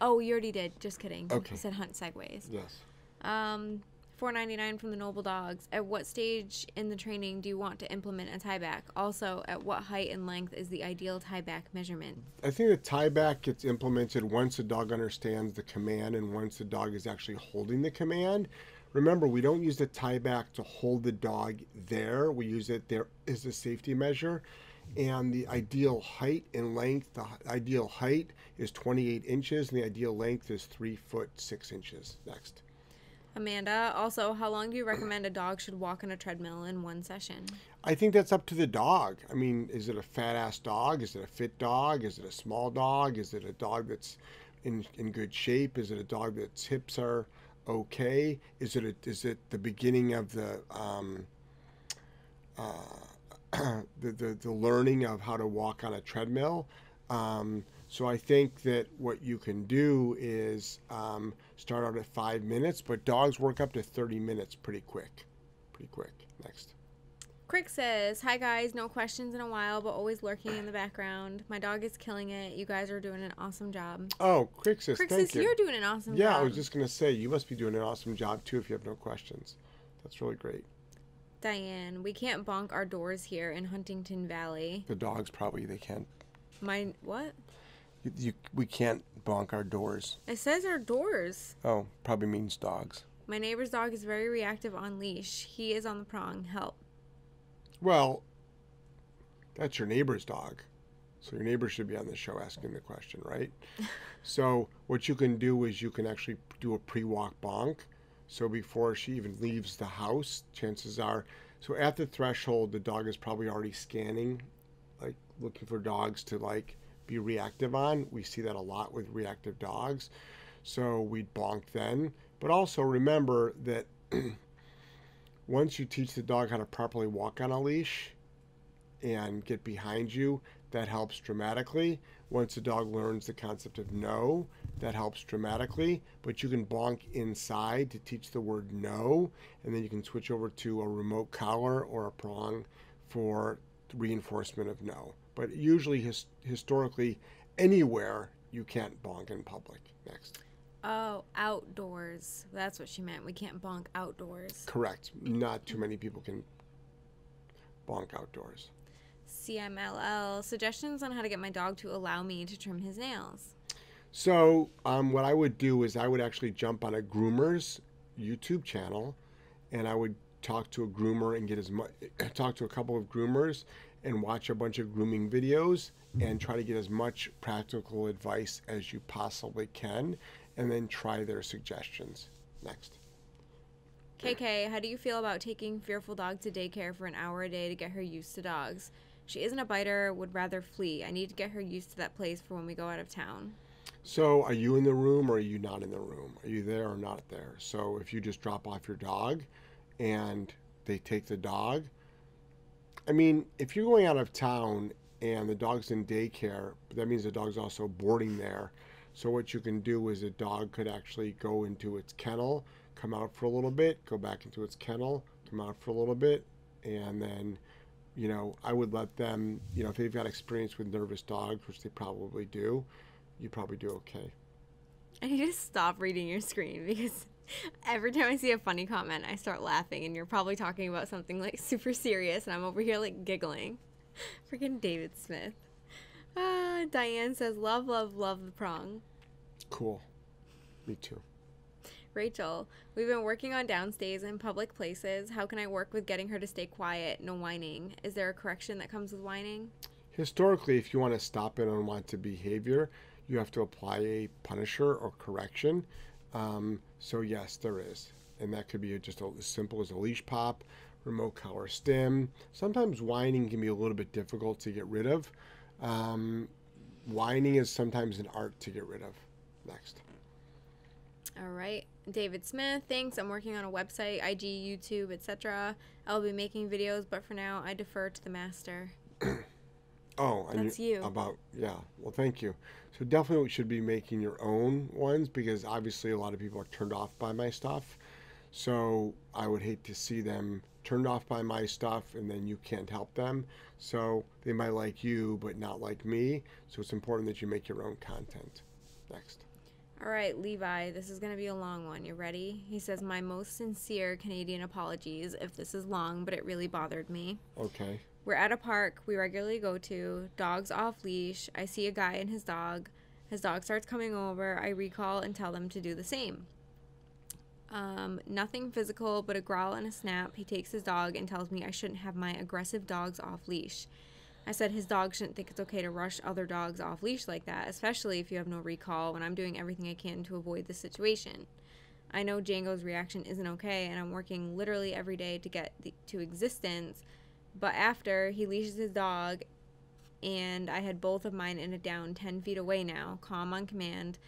Oh, you already did. Just kidding. Okay. You said hunt segways. Yes. Um, four ninety nine from the Noble Dogs. At what stage in the training do you want to implement a tie back? Also, at what height and length is the ideal tie back measurement? I think the tie back gets implemented once the dog understands the command and once the dog is actually holding the command. Remember, we don't use the tie back to hold the dog there. We use it there as a safety measure. And the ideal height and length, the ideal height is 28 inches, and the ideal length is 3 foot 6 inches. Next. Amanda, also, how long do you recommend a dog should walk on a treadmill in one session? I think that's up to the dog. I mean, is it a fat ass dog? Is it a fit dog? Is it a small dog? Is it a dog that's in, in good shape? Is it a dog that's hips are okay? Is it a, is it the beginning of the um, uh, the, the the learning of how to walk on a treadmill? Um, so I think that what you can do is um, start out at five minutes, but dogs work up to 30 minutes pretty quick. Pretty quick. Next. Crick says, Hi guys, no questions in a while, but always lurking in the background. My dog is killing it. You guys are doing an awesome job. Oh, Crick thank says, you. You're doing an awesome yeah, job. Yeah, I was just going to say, you must be doing an awesome job too if you have no questions. That's really great. Diane, we can't bonk our doors here in Huntingdon Valley. The dogs probably, they can't. My, what? You, you, we can't bonk our doors. It says our doors. Oh, probably means dogs. My neighbor's dog is very reactive on leash. He is on the prong. Help. Well, that's your neighbor's dog. So your neighbor should be on the show asking the question, right? so what you can do is you can actually do a pre-walk bonk. So before she even leaves the house, chances are, so at the threshold, the dog is probably already scanning, like looking for dogs to like be reactive on. We see that a lot with reactive dogs. So we'd bonk then. But also remember that once you teach the dog how to properly walk on a leash and get behind you, that helps dramatically. Once the dog learns the concept of no, that helps dramatically. But you can bonk inside to teach the word no, and then you can switch over to a remote collar or a prong for reinforcement of no. But usually, his, historically, anywhere you can't bonk in public. Next. Oh, outdoors. That's what she meant. We can't bonk outdoors. Correct. Not too many people can bonk outdoors. CMLL. Suggestions on how to get my dog to allow me to trim his nails. So, um, what I would do is I would actually jump on a groomer's YouTube channel, and I would talk to a groomer and get as much, talk to a couple of groomers, and watch a bunch of grooming videos, and try to get as much practical advice as you possibly can, and then try their suggestions. Next. KK, how do you feel about taking Fearful Dog to daycare for an hour a day to get her used to dogs? She isn't a biter, would rather flee. I need to get her used to that place for when we go out of town. So, are you in the room or are you not in the room? Are you there or not there? So, if you just drop off your dog and they take the dog, I mean, if you're going out of town and the dog's in daycare, that means the dog's also boarding there. So, what you can do is a dog could actually go into its kennel, come out for a little bit, go back into its kennel, come out for a little bit, and then, you know, I would let them, you know, if they've got experience with nervous dogs, which they probably do, you probably do okay. I need to stop reading your screen because every time I see a funny comment, I start laughing, and you're probably talking about something like super serious, and I'm over here like giggling. Freaking David Smith. Ah, Diane says, Love, love, love the prong. Cool. Me too. Rachel, we've been working on downstays in public places. How can I work with getting her to stay quiet, no whining? Is there a correction that comes with whining? Historically, if you want to stop an unwanted behavior, you have to apply a punisher or correction. Um, so, yes, there is. And that could be just as simple as a leash pop, remote collar stem. Sometimes whining can be a little bit difficult to get rid of. Um, whining is sometimes an art to get rid of. Next. All right. David Smith, thanks. I'm working on a website, IG, YouTube, etc. I'll be making videos, but for now, I defer to the master. Oh, and That's you. About yeah. Well, thank you. So definitely we should be making your own ones because obviously a lot of people are turned off by my stuff. So I would hate to see them turned off by my stuff and then you can't help them. So they might like you, but not like me. So it's important that you make your own content. Next. All right, Levi, this is going to be a long one. You ready? He says, My most sincere Canadian apologies if this is long, but it really bothered me. Okay. We're at a park we regularly go to, dog's off leash. I see a guy and his dog. His dog starts coming over. I recall and tell them to do the same. Um, nothing physical, but a growl and a snap. He takes his dog and tells me I shouldn't have my aggressive dogs off leash. I said his dog shouldn't think it's okay to rush other dogs off leash like that, especially if you have no recall when I'm doing everything I can to avoid the situation. I know Django's reaction isn't okay, and I'm working literally every day to get the, to existence. But after he leashes his dog, and I had both of mine in a down 10 feet away now, calm on command,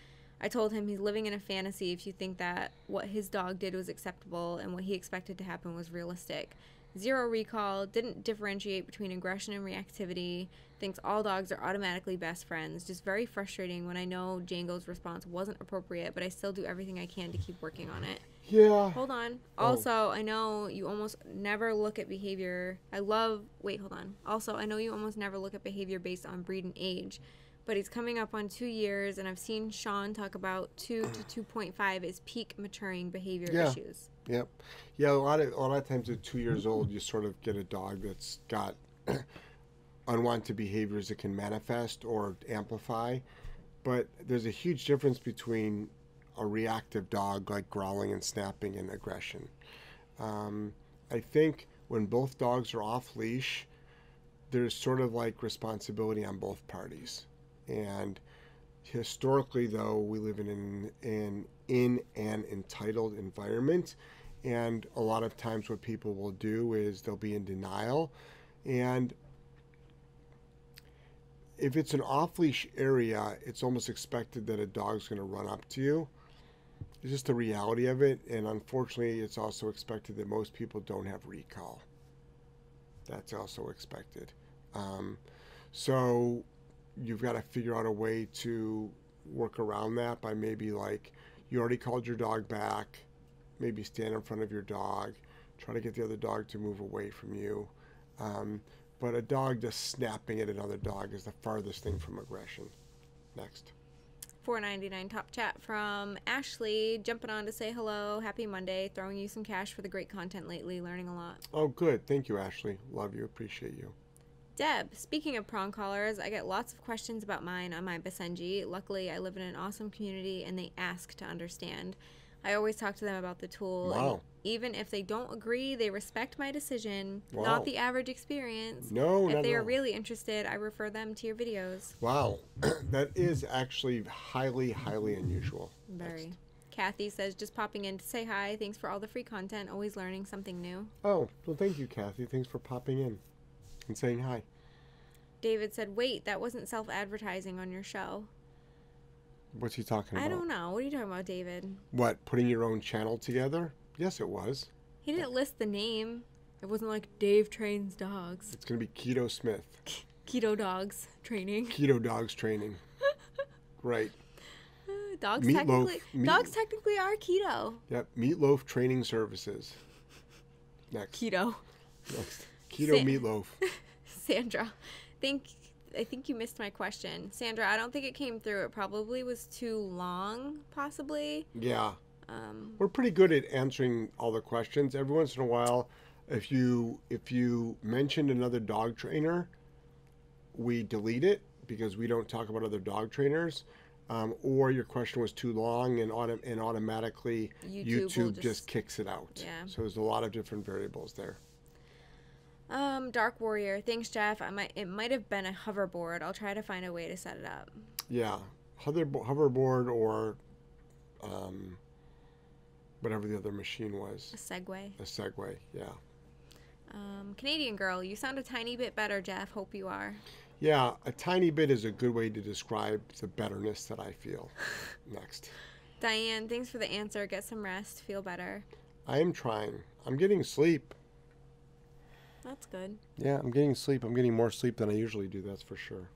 I told him he's living in a fantasy if you think that what his dog did was acceptable and what he expected to happen was realistic. Zero recall, didn't differentiate between aggression and reactivity, thinks all dogs are automatically best friends. Just very frustrating when I know Django's response wasn't appropriate, but I still do everything I can to keep working on it. Yeah. Hold on. Oh. Also, I know you almost never look at behavior. I love. Wait, hold on. Also, I know you almost never look at behavior based on breed and age, but he's coming up on two years, and I've seen Sean talk about two to two point five is peak maturing behavior Yeah. issues. Yep. Yeah, a lot of a lot of times at two years old, you sort of get a dog that's got unwanted behaviors that can manifest or amplify. But there's a huge difference between a reactive dog like growling and snapping and aggression. Um, I think when both dogs are off leash, there's sort of like responsibility on both parties. And historically, though, we live in an, in, in an entitled environment. And a lot of times, what people will do is they'll be in denial. And if it's an off leash area, it's almost expected that a dog's going to run up to you. It's just the reality of it. And unfortunately, it's also expected that most people don't have recall. That's also expected. Um, so you've got to figure out a way to work around that by maybe like you already called your dog back, maybe stand in front of your dog, try to get the other dog to move away from you. Um, but a dog just snapping at another dog is the farthest thing from aggression. Next. 499 top chat from Ashley jumping on to say hello. Happy Monday. Throwing you some cash for the great content lately. Learning a lot. Oh, good. Thank you, Ashley. Love you. Appreciate you. Deb, speaking of prong collars, I get lots of questions about mine on my Basenji. Luckily, I live in an awesome community and they ask to understand. I always talk to them about the tool. and Wow. even if they don't agree, they respect my decision, Wow. not the average experience. No, if they are really interested, I refer them to your videos. Wow. that is actually highly, highly unusual. Very. Next. Kathy says, just popping in to say hi. Thanks for all the free content. Always learning something new. Oh, well, thank you, Kathy. Thanks for popping in and saying hi. David said, wait, that wasn't self advertising on your show. What's he talking about? I don't know. What are you talking about, David? What, putting your own channel together? Yes, it was. He didn't list the name. It wasn't like Dave trains dogs. It's going to be Keto Smith. Keto dogs training. Keto Dogs Training. right. Uh, dogs Meatloaf. technically Meat- dogs technically are keto. Yep. Meatloaf Training Services. Next. Keto. Next. Keto Sa- Meatloaf. Sandra, think I think you missed my question. Sandra, I don't think it came through. It probably was too long, possibly. Yeah. Um, We're pretty good at answering all the questions. Every once in a while, if you if you mentioned another dog trainer, we delete it because we don't talk about other dog trainers. Um, or your question was too long and auto- and automatically YouTube YouTube, just, just- kicks it out. Yeah. So there's a lot of different variables there. Um, Dark Warrior. Thanks, Jeff. I might it might have been a hoverboard. I'll try to find a way to set it up. Yeah, hover hoverboard or um, whatever the other machine was, A Segway. a Segway. Yeah. Um, Canadian girl, you sound a tiny bit better, Jeff. Hope you are. Yeah, a tiny bit is a good way to describe the betterness that I feel. Next. Diane, thanks for the answer. Get some rest. Feel better. I am trying. I'm getting sleep. That's good. Yeah, I'm getting sleep. I'm getting more sleep than I usually do, that's for sure.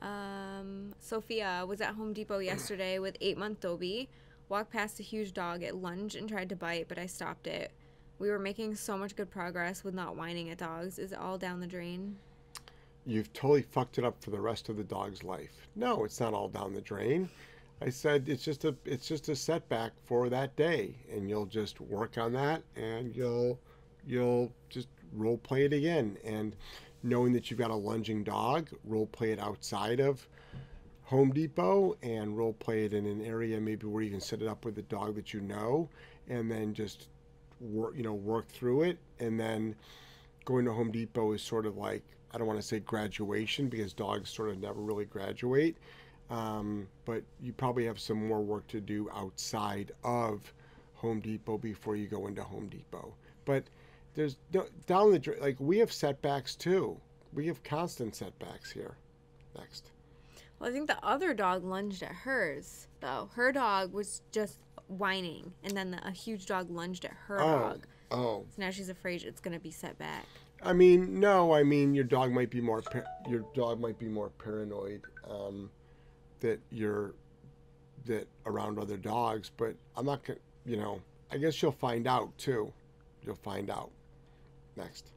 Um, Sophia was at Home Depot yesterday with eight month Dobie. Walked past a huge dog. It lunged and tried to bite, but I stopped it. We were making so much good progress with not whining at dogs. Is it all down the drain? You've totally fucked it up for the rest of the dog's life. No, it's not all down the drain. I said it's just a it's just a setback for that day, and you'll just work on that, and you'll you'll just role play it again. And knowing that you've got a lunging dog, role play it outside of Home Depot and role play it in an area maybe where you can set it up with a dog that you know, and then just work you know work through it, and then going to Home Depot is sort of like I don't want to say graduation because dogs sort of never really graduate, um, but you probably have some more work to do outside of Home Depot before you go into Home Depot. But there's no down the like we have setbacks too. We have constant setbacks here. Next. Well, I think the other dog lunged at hers though. Her dog was just whining, and then the, a huge dog lunged at her Oh, dog. oh. So now she's afraid it's gonna be set back. I mean, no. I mean, your dog might be more par- your dog might be more paranoid um, that you're that around other dogs. But I'm not gonna. You know, I guess you'll find out too. You'll find out. Next.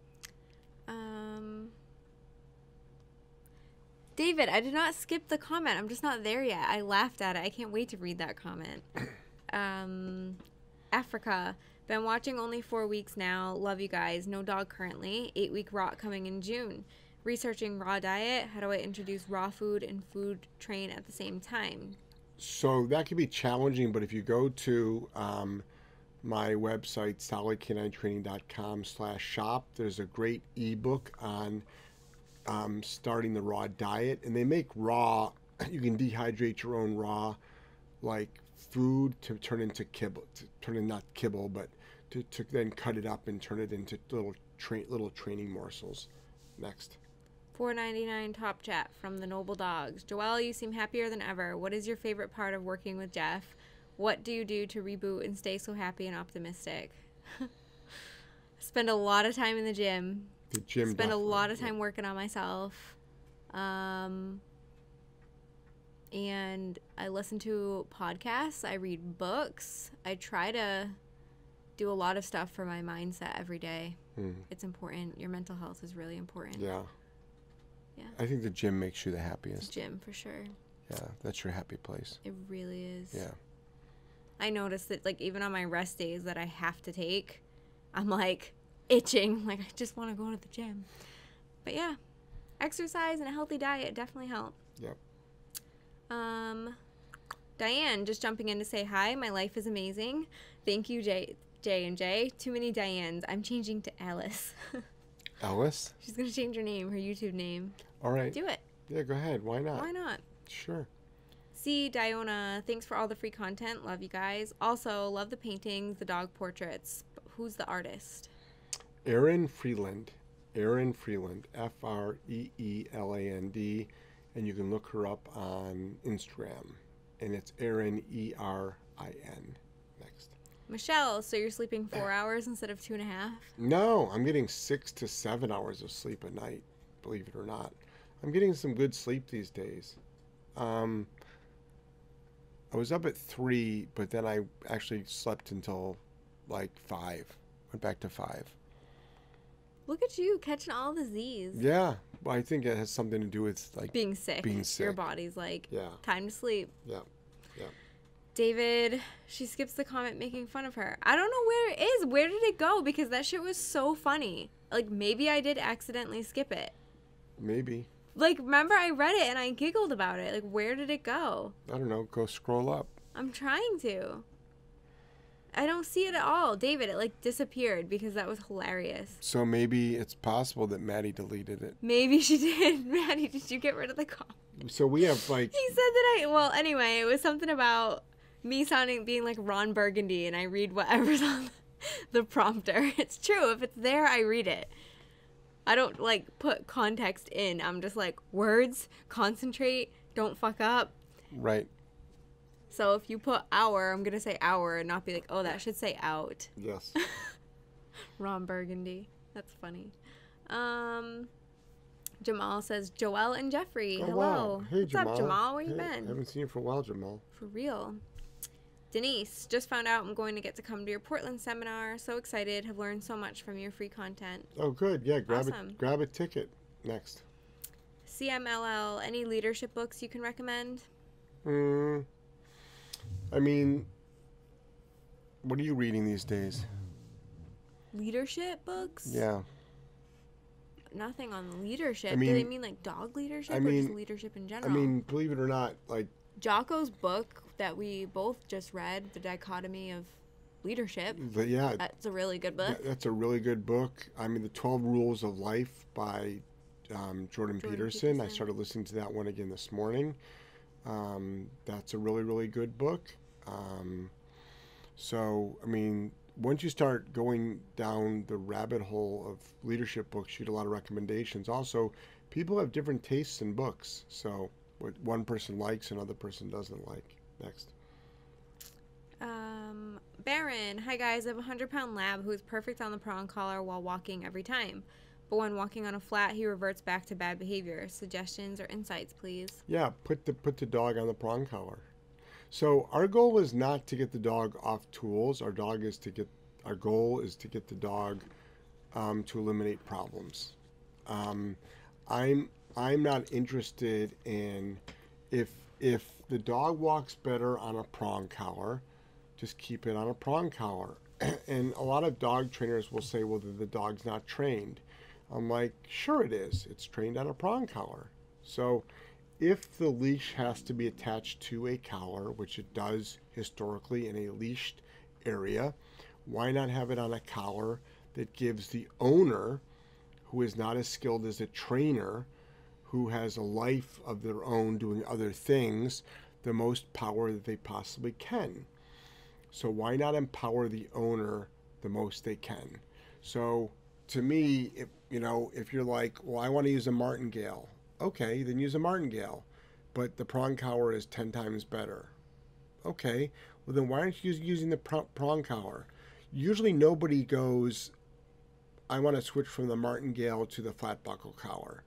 Um, David, I did not skip the comment. I'm just not there yet. I laughed at it. I can't wait to read that comment. Um, Africa. Been watching only four weeks now. Love you guys. No dog currently. Eight week rot coming in June. Researching raw diet. How do I introduce raw food and food train at the same time? So that could be challenging, but if you go to um, my website, solidk9training.com slash shop, there's a great ebook on um, starting the raw diet. And they make raw, you can dehydrate your own raw, like food to turn into kibble, to turn in not kibble, but to, to then cut it up and turn it into little, tra- little training morsels. Next. 499 top chat from the noble dogs joelle you seem happier than ever what is your favorite part of working with jeff what do you do to reboot and stay so happy and optimistic spend a lot of time in the gym The gym. spend a lot of time working on myself um and i listen to podcasts i read books i try to do a lot of stuff for my mindset every day Hmm. it's important your mental health is really important Yeah. Yeah. I think the gym makes you the happiest. the gym for sure Yeah, that's your happy place. It really is. Yeah. I noticed that like even on my rest days that I have to take, I'm like itching. Like I just want to go to the gym. But yeah, exercise and a healthy diet definitely help. Yep. Um, Diane, just jumping in to say hi. My life is amazing. Thank you, Jay, J and Jay. Too many Dianes. I'm changing to Alice. Alice? She's gonna change her name, her YouTube name. All right. Do it. Yeah, go ahead. Why not? Why not? Sure. See, Diona, thanks for all the free content. Love you guys. Also, love the paintings, the dog portraits. Who's the artist? Erin Freeland. Erin Freeland. F R E E L A N D. And you can look her up on Instagram. And it's Erin E R I N. Next. Michelle, so you're sleeping four hours instead of two and a half? No, I'm getting six to seven hours of sleep a night, believe it or not. I'm getting some good sleep these days. Um, I was up at three, but then I actually slept until like five. Went back to five. Look at you catching all the Z's. Yeah, well, I think it has something to do with like, Being sick. Being sick. Your body's like, yeah, time to sleep. Yeah, yeah. David, she skips the comment making fun of her. I don't know where it is. Where did it go? Because that shit was so funny. Like, maybe I did accidentally skip it. Maybe. Like, remember I read it and I giggled about it. Like, where did it go? I don't know. Go scroll up. I'm trying to. I don't see it at all. David, it like disappeared because that was hilarious. So maybe it's possible that Maddie deleted it. Maybe she did. Maddie, did you get rid of the comment? So we have like He said that I, well, anyway, it was something about me sounding, being like Ron Burgundy and I read whatever's on the prompter. It's true. If it's there, I read it. I don't like put context in. I'm just like, words, concentrate, don't fuck up. right. So if you put hour, I'm going to say hour and not be like, oh, that should say out. Yes. Ron Burgundy. That's funny. Um, Jamal says Joelle and Jeffrey. Oh, Hello. wow. Hey, What's Jamal. up, Jamal? Where you Hey, been? Haven't seen you for a while, Jamal. For real. Denise, just found out I'm going to get to come to your Portland seminar. So excited. Have learned so much from your free content. Oh, good. Yeah, grab Awesome. a grab a ticket. Next. CMLL, any leadership books you can recommend? Mm, I mean, what are you reading these days? Leadership books? Yeah. Nothing on leadership. I Do they mean- mean like dog leadership I or just mean- leadership in general? I mean, believe it or not, like Jocko's book that we both just read, The Dichotomy of Leadership. the, yeah, That's a really good book. that's a really good book. I mean, the Twelve Rules of Life by um, Jordan, Jordan Peterson. I started listening to that one again this morning. Um, that's a really really good book. Um, so I mean, once you start going down the rabbit hole of leadership books, you get a lot of recommendations. Also, people have different tastes in books. So what one person likes, another person doesn't like. Next. Um, Baron, hi guys. I have a hundred pound lab who is perfect on the prong collar while walking every time, but when walking on a flat, he reverts back to bad behavior. Suggestions or insights, please. Yeah, put the put the dog on the prong collar. So our goal is not to get the dog off tools. Our dog is to get our goal is to get the dog um, to eliminate problems. Um, I'm I'm not interested in if if the dog walks better on a prong collar, just keep it on a prong collar. and a lot of dog trainers will say, well, the, dog's not trained. I'm like, sure it is. It's trained on a prong collar. So if the leash has to be attached to a collar, which it does historically in a leashed area, why not have it on a collar that gives the owner, who is not as skilled as a trainer, who has a life of their own doing other things, the most power that they possibly can? So why not empower the owner the most they can? So to me, if you know, if you're like, well, I want to use a martingale, okay, then use a martingale, but the prong collar is ten times better. Okay, well then why aren't you using the prong collar? Usually nobody goes, I want to switch from the martingale to the flat buckle collar.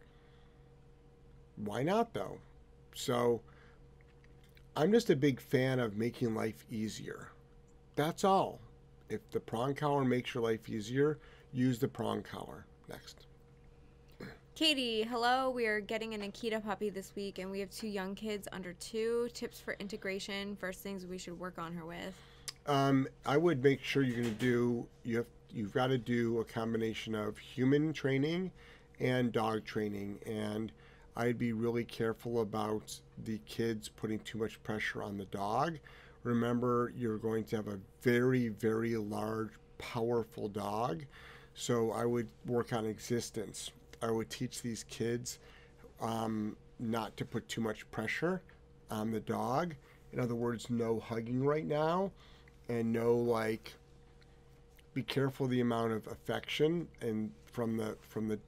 Why not though? So I'm just a big fan of making life easier. That's all. If the prong collar makes your life easier, use the prong collar. Next. Katie, hello. We are getting an Akita puppy this week, and we have two young kids under two. Tips for integration. First things we should work on her with. Um, I would make sure you're going to do you have you've got to do a combination of human training and dog training, and I'd be really careful about the kids putting too much pressure on the dog. Remember, you're going to have a very very large, powerful dog, so I would work on existence. I would teach these kids um, not to put too much pressure on the dog. In other words, no hugging right now, and no like. Be careful the amount of affection and from the from the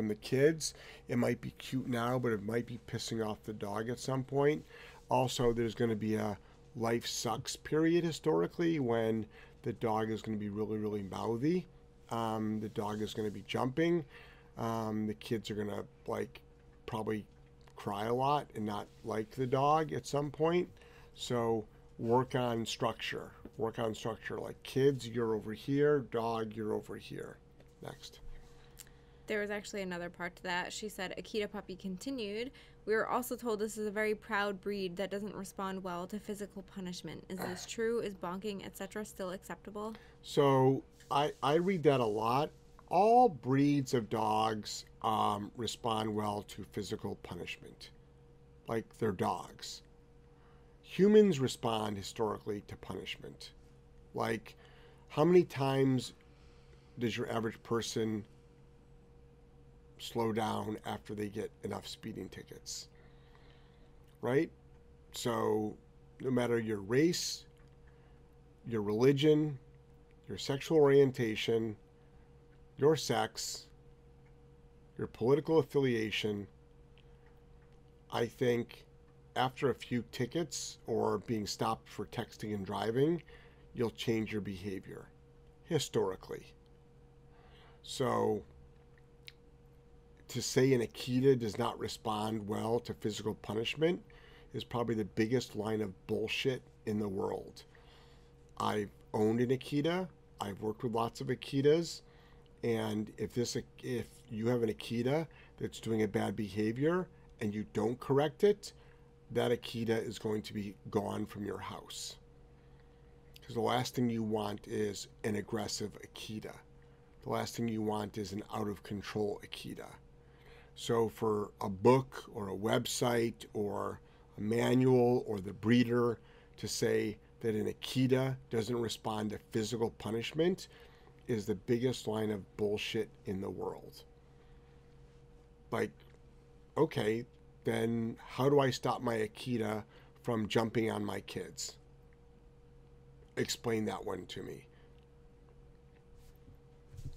from the kids. It might be cute now, but it might be pissing off the dog at some point. Also, there's going to be a life sucks period historically when the dog is going to be really really mouthy. Um, the dog is going to be jumping. Um, the kids are going to like probably cry a lot and not like the dog at some point. So work on structure. Work on structure. Like kids, you're over here. Dog, you're over here. Next. There was actually another part to that. She said, Akita puppy continued. We were also told this is a very proud breed that doesn't respond well to physical punishment. Is this true? Is bonking, etc., still acceptable? So I, I read that a lot. All breeds of dogs um, respond well to physical punishment, like they're dogs. Humans respond historically to punishment. Like, how many times does your average person slow down after they get enough speeding tickets? Right? So, no matter your race, your religion, your sexual orientation, your sex, your political affiliation, I think after a few tickets or being stopped for texting and driving, you'll change your behavior historically. So, to say an Akita does not respond well to physical punishment is probably the biggest line of bullshit in the world. I've owned an Akita. I've worked with lots of Akitas, and if this if you have an Akita that's doing a bad behavior and you don't correct it, that Akita is going to be gone from your house. Because the last thing you want is an aggressive Akita. The last thing you want is an out of control Akita. So, for a book or a website or a manual or the breeder to say that an Akita doesn't respond to physical punishment is the biggest line of bullshit in the world. Like, okay, then how do I stop my Akita from jumping on my kids? Explain that one to me.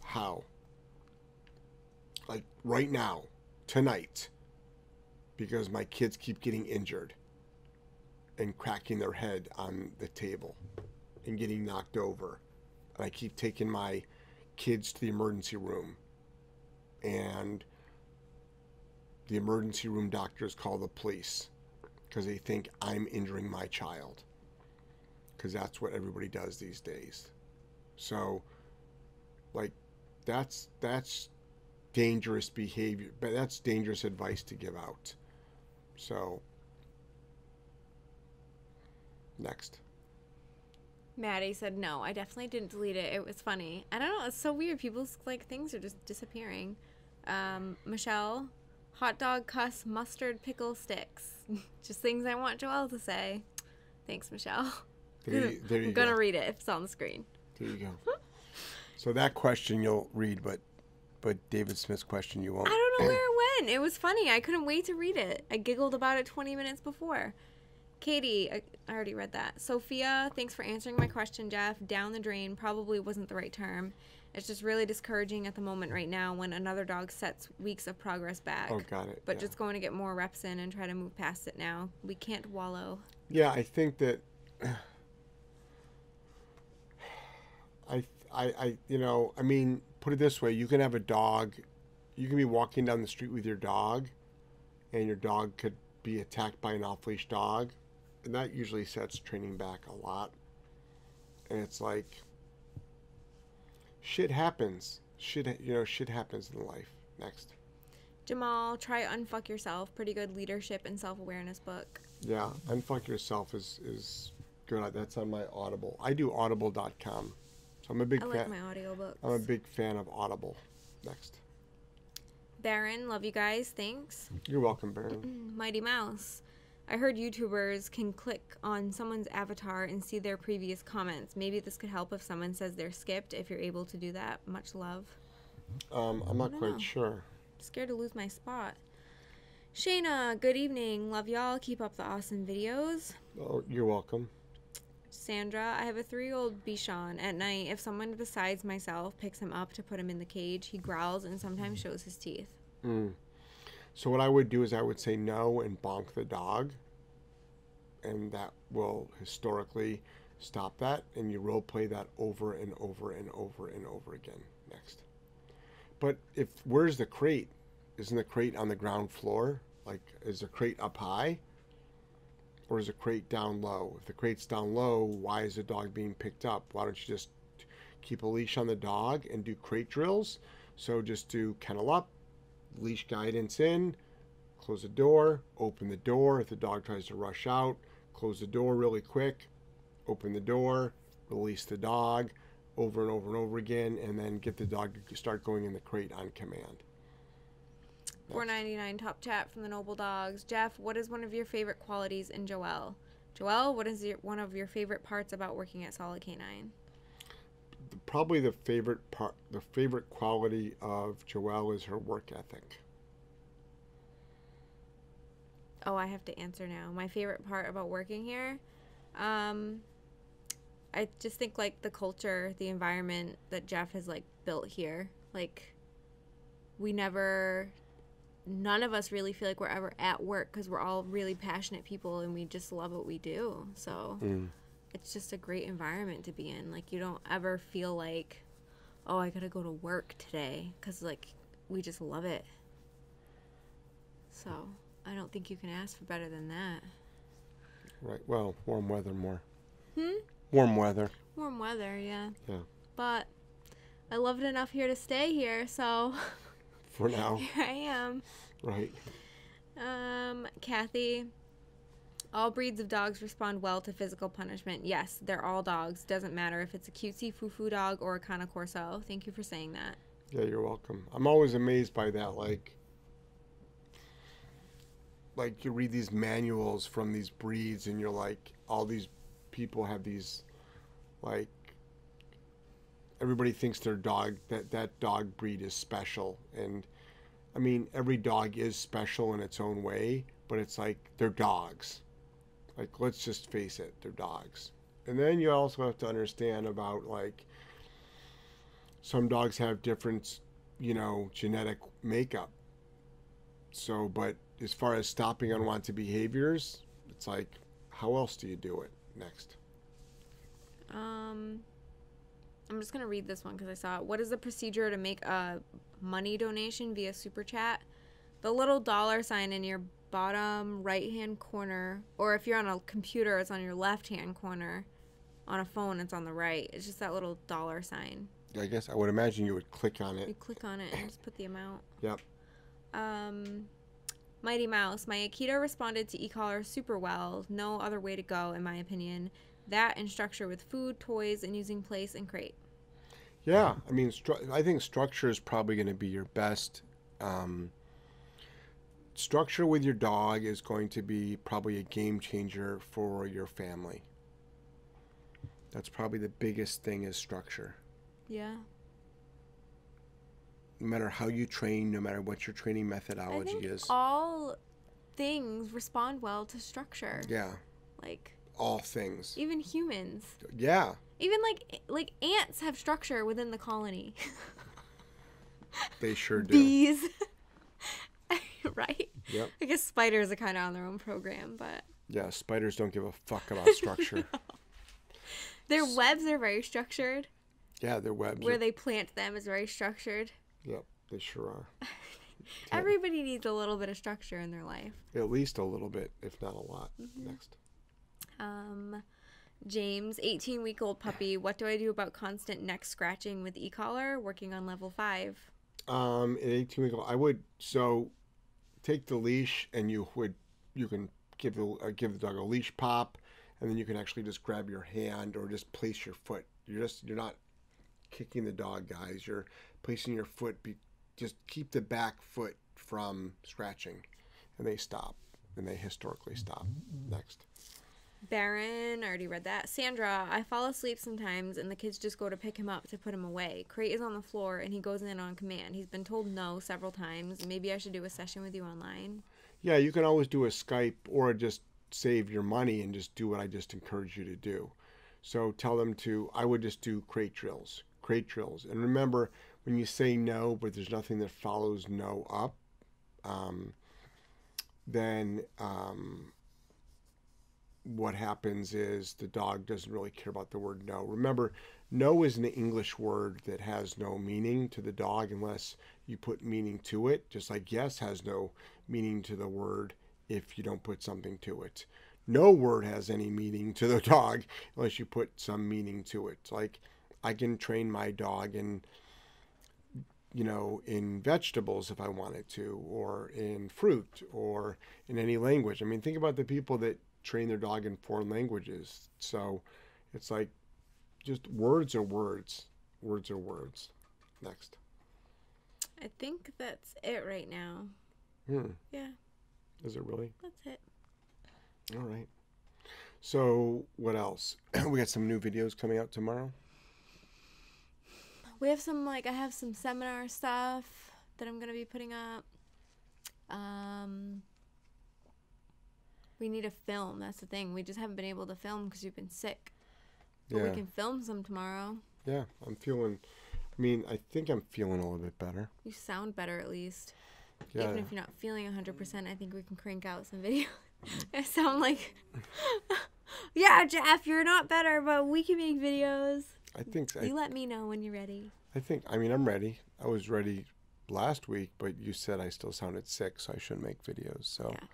How? Like right now, tonight, because my kids keep getting injured and cracking their head on the table and getting knocked over. And I keep taking my kids to the emergency room. And the emergency room doctors call the police because they think I'm injuring my child. Because that's what everybody does these days. So, like, that's that's dangerous behavior, but that's dangerous advice to give out. So, next. Maddie said no. I definitely didn't delete it. It was funny. I don't know. It's so weird. People's like things are just disappearing. Um, Michelle, hot dog cuss mustard pickle sticks. just things I want Joelle to say. Thanks, Michelle. There you, there you I'm go. gonna read it if it's on the screen. There you go. So that question you'll read, but but David Smith's question you won't. I don't know where it went. It was funny. I couldn't wait to read it. I giggled about it 20 minutes before. Katie, I I already read that. Sophia, thanks for answering my question, Jeff. Down the drain probably wasn't the right term. It's just really discouraging at the moment right now when another dog sets weeks of progress back. Oh, got it. But yeah. just going to get more reps in and try to move past it now. We can't wallow. Yeah, I think that. I, I, I, you know, I mean, put it this way: you can have a dog, you can be walking down the street with your dog, and your dog could be attacked by an off-leash dog, and that usually sets training back a lot. And it's like, shit happens. Shit, you know, shit happens in life. Next. Jamal, try Unfuck Yourself. Pretty good leadership and self awareness book. Yeah, unfuck yourself is is good. That's on my Audible. I do Audible.com, so I'm a big I fan. like my audiobooks. I'm a big fan of Audible. Next. Baron, love you guys. Thanks. You're welcome, Baron. Mighty Mouse. I heard YouTubers can click on someone's avatar and see their previous comments. Maybe this could help if someone says they're skipped, if you're able to do that. Much love. Um, I'm not quite know. sure. Scared to lose my spot. Shayna, good evening. Love y'all. Keep up the awesome videos. Oh, you're welcome. Sandra, I have a three year old Bichon. At night, if someone besides myself picks him up to put him in the cage, he growls and sometimes shows his teeth. Mm. So what I would do is I would say no and bonk the dog, and that will historically stop that. And you role play that over and over and over and over again. Next. But if where's the crate? Isn't the crate on the ground floor? Like, is the crate up high? Or is the crate down low? If the crate's down low, why is the dog being picked up? Why don't you just keep a leash on the dog and do crate drills? So just do kennel up, leash guidance in, close the door, open the door. If the dog tries to rush out, close the door really quick, open the door, release the dog over and over and over again, and then get the dog to start going in the crate on command. Four ninety nine top chat from the Noble Dogs. Jeff, what is one of your favorite qualities in Joelle? Joelle, what is your, one of your favorite parts about working at Solid Canine? Probably the favorite part, the favorite quality of Joelle is her work ethic. Oh, I have to answer now. My favorite part about working here, um, I just think like the culture, the environment that Jeff has like built here. Like, we never, none of us really feel like we're ever at work because we're all really passionate people and we just love what we do. So Mm. it's just a great environment to be in. Like, you don't ever feel like, oh, I gotta go to work today because like we just love it. So I don't think you can ask for better than that. Right. Well, warm weather more. Hmm? Warm weather. Warm weather, yeah. Yeah. But I love it enough here to stay here, so For now, here I am. right? Um, Kathy. All breeds of dogs respond well to physical punishment. Yes, they're all dogs. Doesn't matter if it's a cutesy foo-foo dog or a Cane Corso. Thank you for saying that. Yeah, you're welcome. I'm always amazed by that. Like, like you read these manuals from these breeds, and you're like, all these people have these, like, everybody thinks their dog that that dog breed is special, and I mean, every dog is special in its own way, but it's like they're dogs. Like, let's just face it, they're dogs. And then you also have to understand about like some dogs have different, you know, genetic makeup. So, but as far as stopping unwanted behaviors, it's like, how else do you do it next? Um, I'm just gonna read this one because I saw it. What is the procedure to make a money donation via super chat? The little dollar sign in your bottom right hand corner, or if you're on a computer, it's on your left hand corner. On a phone, it's on the right. It's just that little dollar sign. I guess I would imagine you would click on it. You click on it and just put the amount. Yep. Um, Mighty Mouse. My Akita responded to e-collar super well. No other way to go, in my opinion. That and structure with food, toys, and using place and crate. Yeah, I mean, stru- I think structure is probably going to be your best. Um, structure with your dog is going to be probably a game changer for your family. That's probably the biggest thing is structure. Yeah. No matter how you train, no matter what your training I methodology think is. all things respond well to structure. Yeah, Like all things. even humans, Yeah, even like like ants have structure within the colony. they sure do. Bees, right? Yep. I guess spiders are kind of on their own program, but Yeah, spiders don't give a fuck about structure. their webs are very structured. yeah, their webs. Where Are, they plant them is very structured. yep, they sure are. Everybody needs a little bit of structure in their life. At least a little bit, if not a lot. Mm-hmm. Next. Um, James, 18 week old puppy. What do I do about constant neck scratching with e collar? Working on level five. Um, at 18 week old, I would so take the leash and you would you can give the uh, give the dog a leash pop, and then you can actually just grab your hand or just place your foot. You're just you're not kicking the dog, guys. You're placing your foot. Be, just keep the back foot from scratching, and they stop. And they historically stop. Next. Baron, I already read that. Sandra, I fall asleep sometimes and the kids just go to pick him up to put him away. Crate is on the floor and he goes in on command. He's been told no several times. Maybe I should do a session with you online. Yeah, you can always do a Skype or just save your money and just do what I just encourage you to do. So tell them to, I would just do crate drills, crate drills. And remember, when you say no, but there's nothing that follows no up, um, then um, what happens is the dog doesn't really care about the word no. Remember, no is an English word that has no meaning to the dog unless you put meaning to it, just like yes has no meaning to the word if you don't put something to it. No word has any meaning to the dog unless you put some meaning to it. Like I can train my dog in you know, in vegetables if I wanted to, or in fruit, or in any language. I mean, think about the people that train their dog in foreign languages. So it's like just words are words. Words are words. Next. I think that's it right now. Hmm. Yeah, Is it really? that's it. All right. So what else? we got some new videos coming out tomorrow. We have some, like, I have some seminar stuff that I'm going to be putting up. Um, we need a film. That's the thing. We just haven't been able to film because you've been sick. But Yeah. we can film some tomorrow. Yeah, I'm feeling. I mean, I think I'm feeling a little bit better. You sound better at least. Yeah. Even if you're not feeling 100%, I think we can crank out some videos. I sound like, yeah, Jeff, you're not better, but we can make videos. I think. I, You let me know when you're ready. I think. I mean, I'm ready. I was ready last week, but you said I still sounded sick, so I shouldn't make videos. So, Yeah.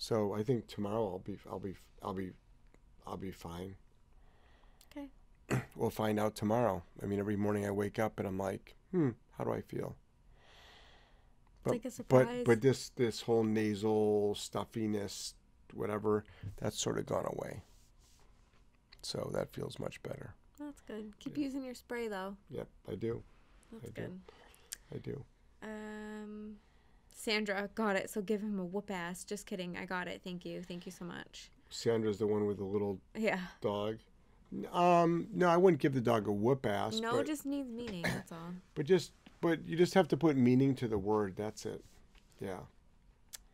So I think tomorrow I'll be. I'll be. I'll be. I'll be fine. Okay. we'll find out tomorrow. I mean, every morning I wake up and I'm like, hmm, how do I feel? But, like a surprise. but but this this whole nasal stuffiness, whatever, that's sort of gone away. So that feels much better. That's good. Keep using your spray though. Yep, I do. That's I do. good. I do. Um, Sandra got it. So give him a whoop ass. Just kidding. I got it. Thank you. Thank you so much. Sandra's the one with the little Yeah. dog. Um, no, I wouldn't give the dog a whoop ass. No, but, just needs meaning. That's all. but just but you just have to put meaning to the word. That's it. Yeah.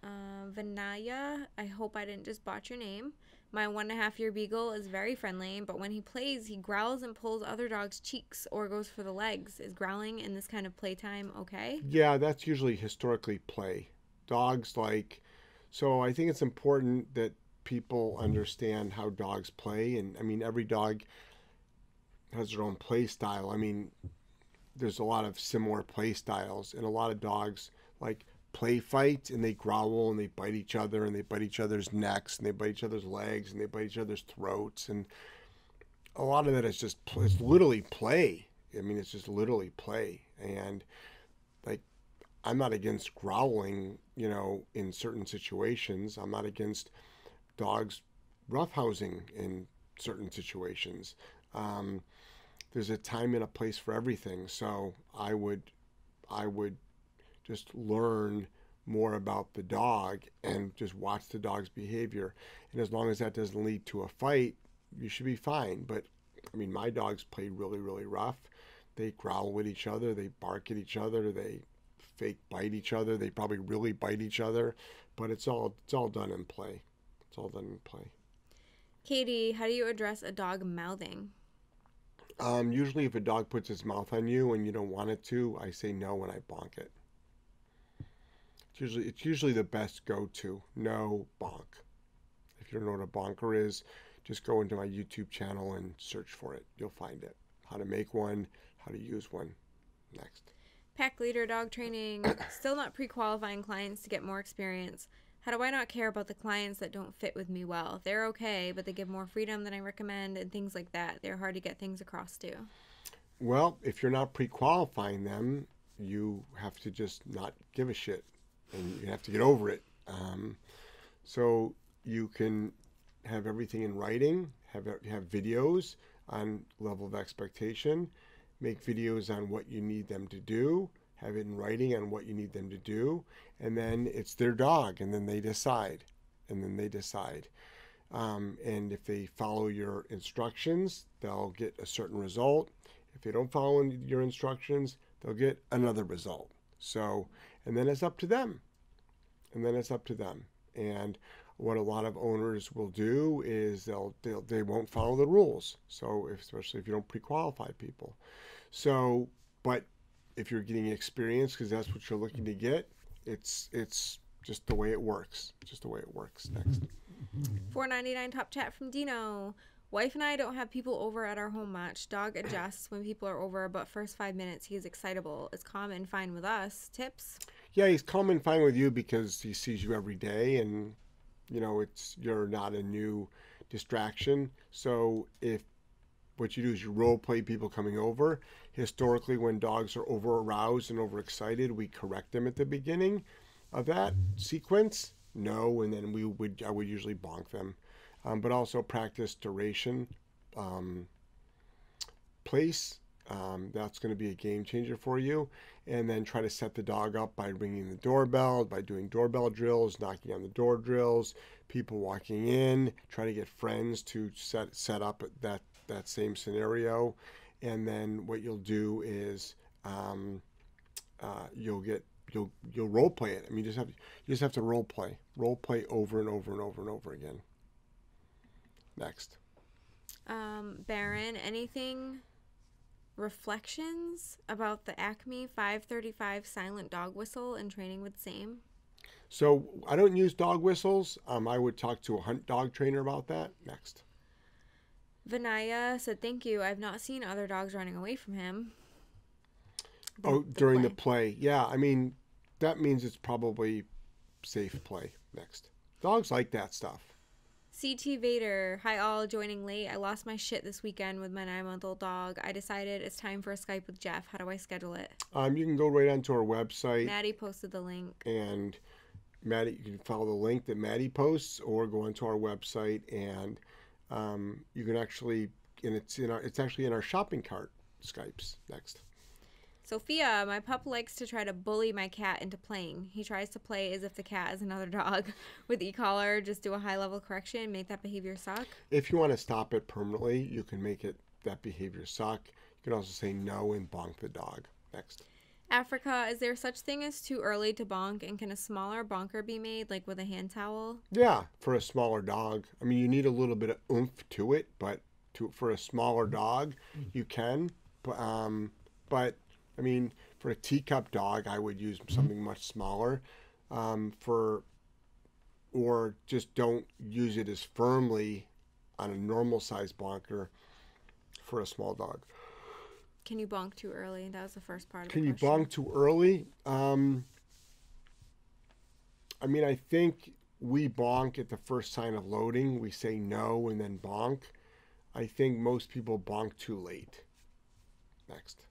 Uh, Vinaya, I hope I didn't just botch your name. My one and a half year beagle is very friendly, but when he plays, he growls and pulls other dogs' cheeks or goes for the legs. Is growling in this kind of playtime okay? Yeah, that's usually historically play. Dogs like, so I think it's important that people understand how dogs play. And I mean, every dog has their own play style. I mean, there's a lot of similar play styles, and a lot of dogs like play fight and they growl and they bite each other and they bite each other's necks and they bite each other's legs and they bite each other's throats. And a lot of that is just, it's literally play. I mean, it's just literally play. And like, I'm not against growling, you know, in certain situations. I'm not against dogs roughhousing in certain situations. Um, there's a time and a place for everything. So I would, I would just learn more about the dog and just watch the dog's behavior. And as long as that doesn't lead to a fight, you should be fine. But I mean, my dogs play really, really rough. They growl with each other. They bark at each other. They fake bite each other. They probably really bite each other. But it's all it's all done in play. It's all done in play. Katie, how do you address a dog mouthing? Um, usually, if a dog puts its mouth on you and you don't want it to, I say no when I bonk it. It's usually it's usually the best go-to. No bonk. If you don't know what a bonker is, just go into my YouTube channel and search for it. You'll find it. How to make one, how to use one. Next. Pack leader dog training, still not pre qualifying clients to get more experience. How do I not care about the clients that don't fit with me well? They're okay, but they give more freedom than I recommend and things like that. They're hard to get things across to. Well, if you're not pre-qualifying them, you have to just not give a shit, and you have to get over it. Um, so you can have everything in writing, have have videos on level of expectation, make videos on what you need them to do, have it in writing on what you need them to do, and then it's their dog, and then they decide, and then they decide. Um, and if they follow your instructions, they'll get a certain result. If they don't follow your instructions, they'll get another result. So, and then it's up to them. And then it's up to them. And what a lot of owners will do is they'll, they'll they won't follow the rules. So, if, especially if you don't pre-qualify people. So, but if you're getting experience because that's what you're looking to get, it's it's just the way it works. Just the way it works. Next. 499 top chat from Dino. Wife and I don't have people over at our home much. Dog adjusts when people are over, but first five minutes he is excitable. It's calm and fine with us. Tips? Yeah, he's calm and fine with you because he sees you every day, and you know it's you're not a new distraction. So if what you do is you role play people coming over. Historically, when dogs are over aroused and overexcited, we correct them at the beginning of that sequence. No, and then we would I would usually bonk them, um, but also practice duration, um, place. Um, that's going to be a game changer for you. And then try to set the dog up by ringing the doorbell, by doing doorbell drills, knocking on the door drills, people walking in. Try to get friends to set set up that that same scenario, and then what you'll do is um, uh, you'll get you'll you'll role play it. I mean, you just have you just have to role play, role play over and over and over and over again. Next. Um, Baron, anything reflections about the Acme 535 silent dog whistle and training with same? So I don't use dog whistles. Um, I would talk to a hunt dog trainer about that. Next. Vinaya said, "Thank you. I've not seen other dogs running away from him." Oh, during the play. Yeah, I mean, that means it's probably safe play. Next. Dogs like that stuff. CT Vader, hi all, joining late. I lost my shit this weekend with my nine month old dog. I decided it's time for a Skype with Jeff. How do I schedule it? Um, you can go right onto our website Maddie posted the link. and Maddie, you can follow the link that Maddie posts, or go onto our website and um, you can actually, and it's in our, it's actually in our shopping cart. Skypes next. Sophia, my pup likes to try to bully my cat into playing. He tries to play as if the cat is another dog. With e-collar, just do a high level correction, make that behavior suck. If you want to stop it permanently, you can make it that behavior suck. You can also say no and bonk the dog. Next. Africa, is there such thing as too early to bonk and can a smaller bonker be made like with a hand towel? Yeah, for a smaller dog. I mean, you need a little bit of oomph to it, but to for a smaller dog, you can. But um, but I mean, for a teacup dog, I would use something much smaller. Um, for or just don't use it as firmly on a normal size bonker for a small dog. Can you bonk too early? That was the first part of Can you bonk too early? Um, I mean, I think we bonk at the first sign of loading. We say no and then bonk. I think most people bonk too late. Next.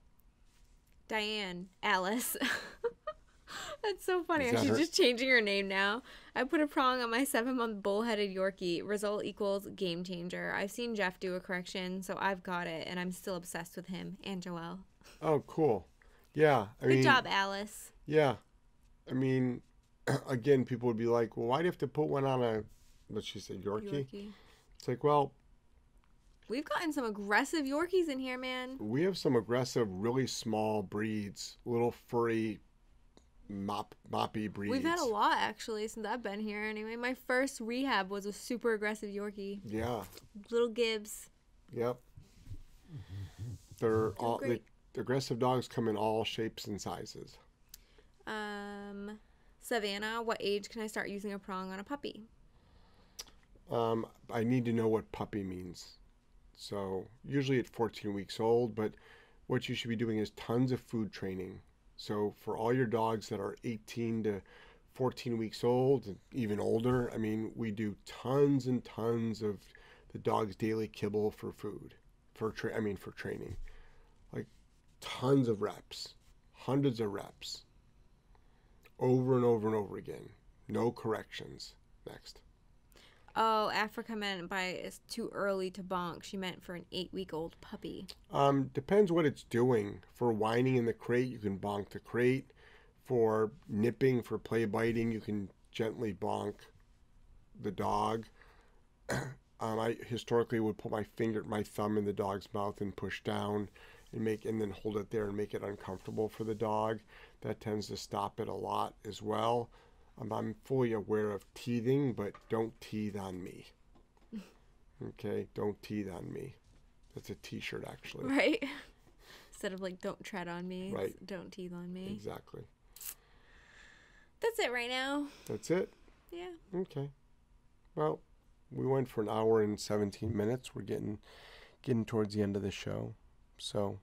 Diane, Alice. That's so funny. She's her? just changing her name now. I put a prong on my seven month bullheaded Yorkie. Result equals game changer. I've seen Jeff do a correction, so I've got it, and I'm still obsessed with him and Joelle. Oh, cool. Yeah. I Good mean, job, Alice. Yeah. I mean, again, people would be like, well, why do you have to put one on a, what she said, Yorkie? Yorkie. It's like, well, We've gotten some aggressive Yorkies in here, man. we have some aggressive, really small breeds, little furry, mop, moppy breeds. We've had a lot actually since I've been here. Anyway, my first rehab was a super aggressive Yorkie, Yeah. little Gibbs. Yep. They're all the, great. the aggressive dogs come in all shapes and sizes. Um, Savannah, what age can I start using a prong on a puppy? Um, I need to know what puppy means. So usually at 14 weeks old, but what you should be doing is tons of food training. So for all your dogs that are 18 to 14 weeks old, and even older, I mean, we do tons and tons of the dog's daily kibble for food, for tra- I mean for training, like tons of reps, hundreds of reps, over and over and over again, no corrections. Next. Oh, Africa meant by it's too early to bonk. She meant for an eight week old puppy. Um, depends what it's doing. For whining in the crate, you can bonk the crate. For nipping, for play biting, you can gently bonk the dog. um, I historically would put my finger, my thumb in the dog's mouth and push down, and make, and then hold it there and make it uncomfortable for the dog. That tends to stop it a lot as well. Um, I'm fully aware of teething, but don't teeth on me. Okay, don't teeth on me. That's a T-shirt, actually. Right? Instead of like, don't tread on me, Right. don't teeth on me. Exactly. That's it right now. That's it. Yeah. Okay. Well, we went for an hour and 17 minutes. We're getting getting towards the end of the show. So,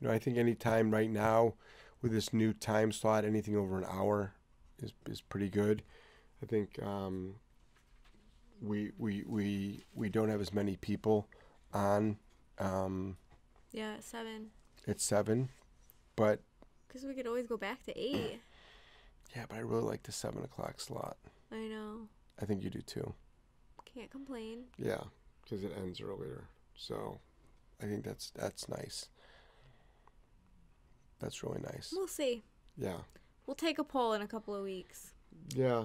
you know, I think any time right now with this new time slot, anything over an hour is is pretty good. I think um, we we we we don't have as many people on um, Yeah, seven. at seven, but Because we could always go back to eight. yeah, but I really like the seven o'clock slot. I know. I think you do too. Can't complain. Yeah, because it ends earlier. So I think that's that's nice. That's really nice. We'll see. Yeah. We'll take a poll in a couple of weeks. Yeah.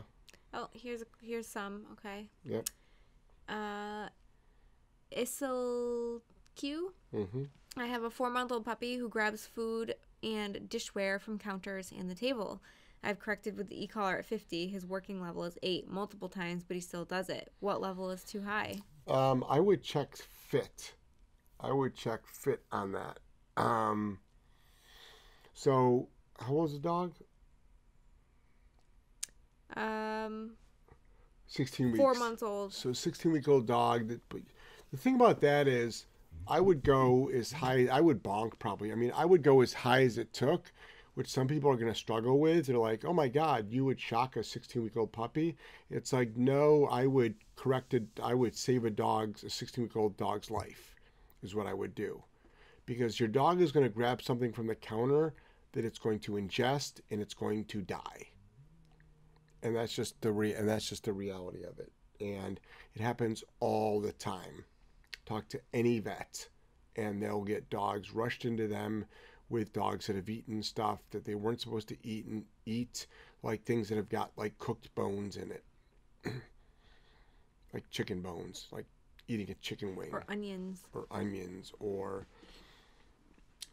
Oh, here's a, here's some. Okay. Yep. Uh, Isel Q. Mhm. I have a four month old puppy who grabs food and dishware from counters and the table. I've corrected with the e collar at 50. His working level is 8 multiple times, but he still does it. What level is too high? Um, I would check fit. I would check fit on that. Um, so how old is the dog? Um, Sixteen weeks. four months old. So 16 week old dog. That, but the thing about that is, I would go as high. I would bonk probably. I mean, I would go as high as it took. which some people are going to struggle with. They're like, oh my God, you would shock a 16 week old puppy. It's like, no, I would correct it. I would save a dog's, a 16 week old dog's life, is what I would do. Because your dog is going to grab something from the counter that it's going to ingest and it's going to die. And that's just the re- and that's just the reality of it. And it happens all the time. Talk to any vet and they'll get dogs rushed into them with dogs that have eaten stuff that they weren't supposed to eat and eat, like things that have got like cooked bones in it, like chicken bones, like eating a chicken wing, or onions, or onions, or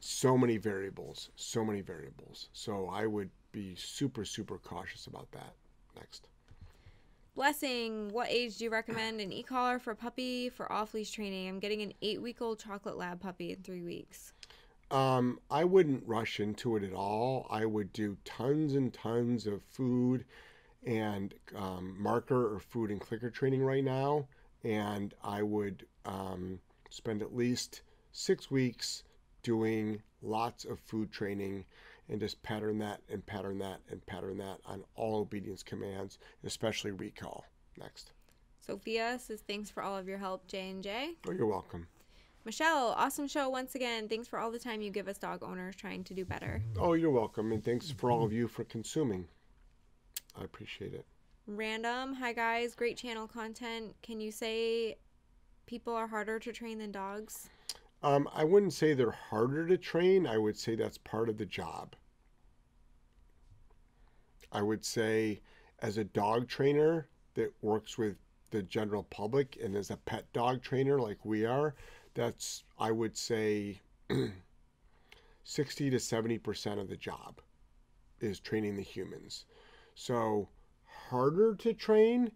so many variables, so many variables. So I would be super, super cautious about that. Next. Blessing, what age do you recommend an e-collar for a puppy for off-leash training? I'm getting an eight-week-old chocolate lab puppy in three weeks. Um, I wouldn't rush into it at all. I would do tons and tons of food and um, marker or food and clicker training right now, and I would um, spend at least six weeks doing lots of food training and just pattern that and pattern that and pattern that on all obedience commands, especially recall. Next. Sophia says thanks for all of your help, J and J. Oh, you're welcome. Michelle, awesome show once again. Thanks for all the time you give us dog owners trying to do better. Oh, you're welcome, and thanks for all of you for consuming. I appreciate it. Random, hi guys, great channel content. Can you say people are harder to train than dogs? Um, I wouldn't say they're harder to train. I would say that's part of the job. I would say, as a dog trainer that works with the general public and as a pet dog trainer like we are, that's, I would say, 60 to 70% of the job is training the humans. So, harder to train.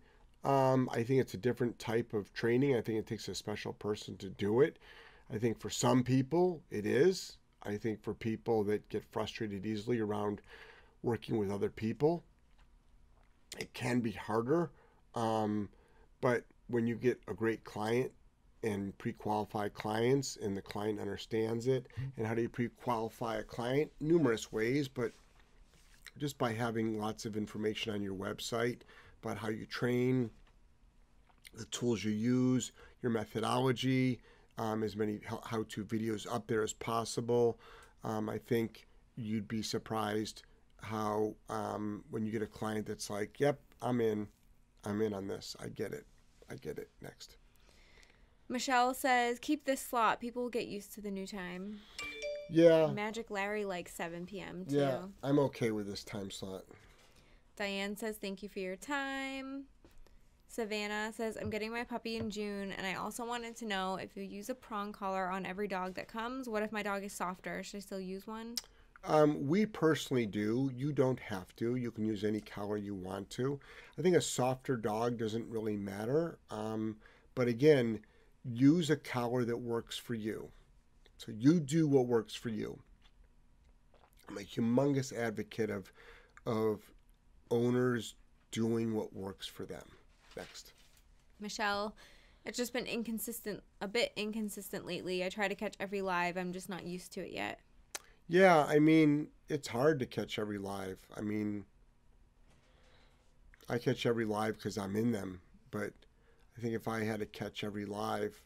Um, I think it's a different type of training. I think it takes a special person to do it. I think for some people it is. I think for people that get frustrated easily around working with other people, it can be harder. Um, but when you get a great client and pre-qualified clients and the client understands it and how do you pre-qualify a client numerous ways but just by having lots of information on your website about how you train the tools you use your methodology um, as many how to videos up there as possible. Um, I think you'd be surprised how um, when you get a client that's like, "Yep, I'm in, I'm in on this. I get it. I get it." Next. Michelle says, "Keep this slot. People will get used to the new time." Yeah. Magic Larry like 7 p.m. too. Yeah, I'm okay with this time slot. Diane says, "Thank you for your time." Savannah says, I'm getting my puppy in June, and I also wanted to know if you use a prong collar on every dog that comes. What if my dog is softer? Should I still use one? Um, we personally do. You don't have to. You can use any collar you want to. I think a softer dog doesn't really matter. Um, but again, use a collar that works for you. So you do what works for you. I'm a humongous advocate of of owners doing what works for them. Next. Michelle, it's just been inconsistent, a bit inconsistent lately. I try to catch every live. I'm just not used to it yet. Yeah, I mean, it's hard to catch every live. I mean, I catch every live because I'm in them, but I think if I had to catch every live,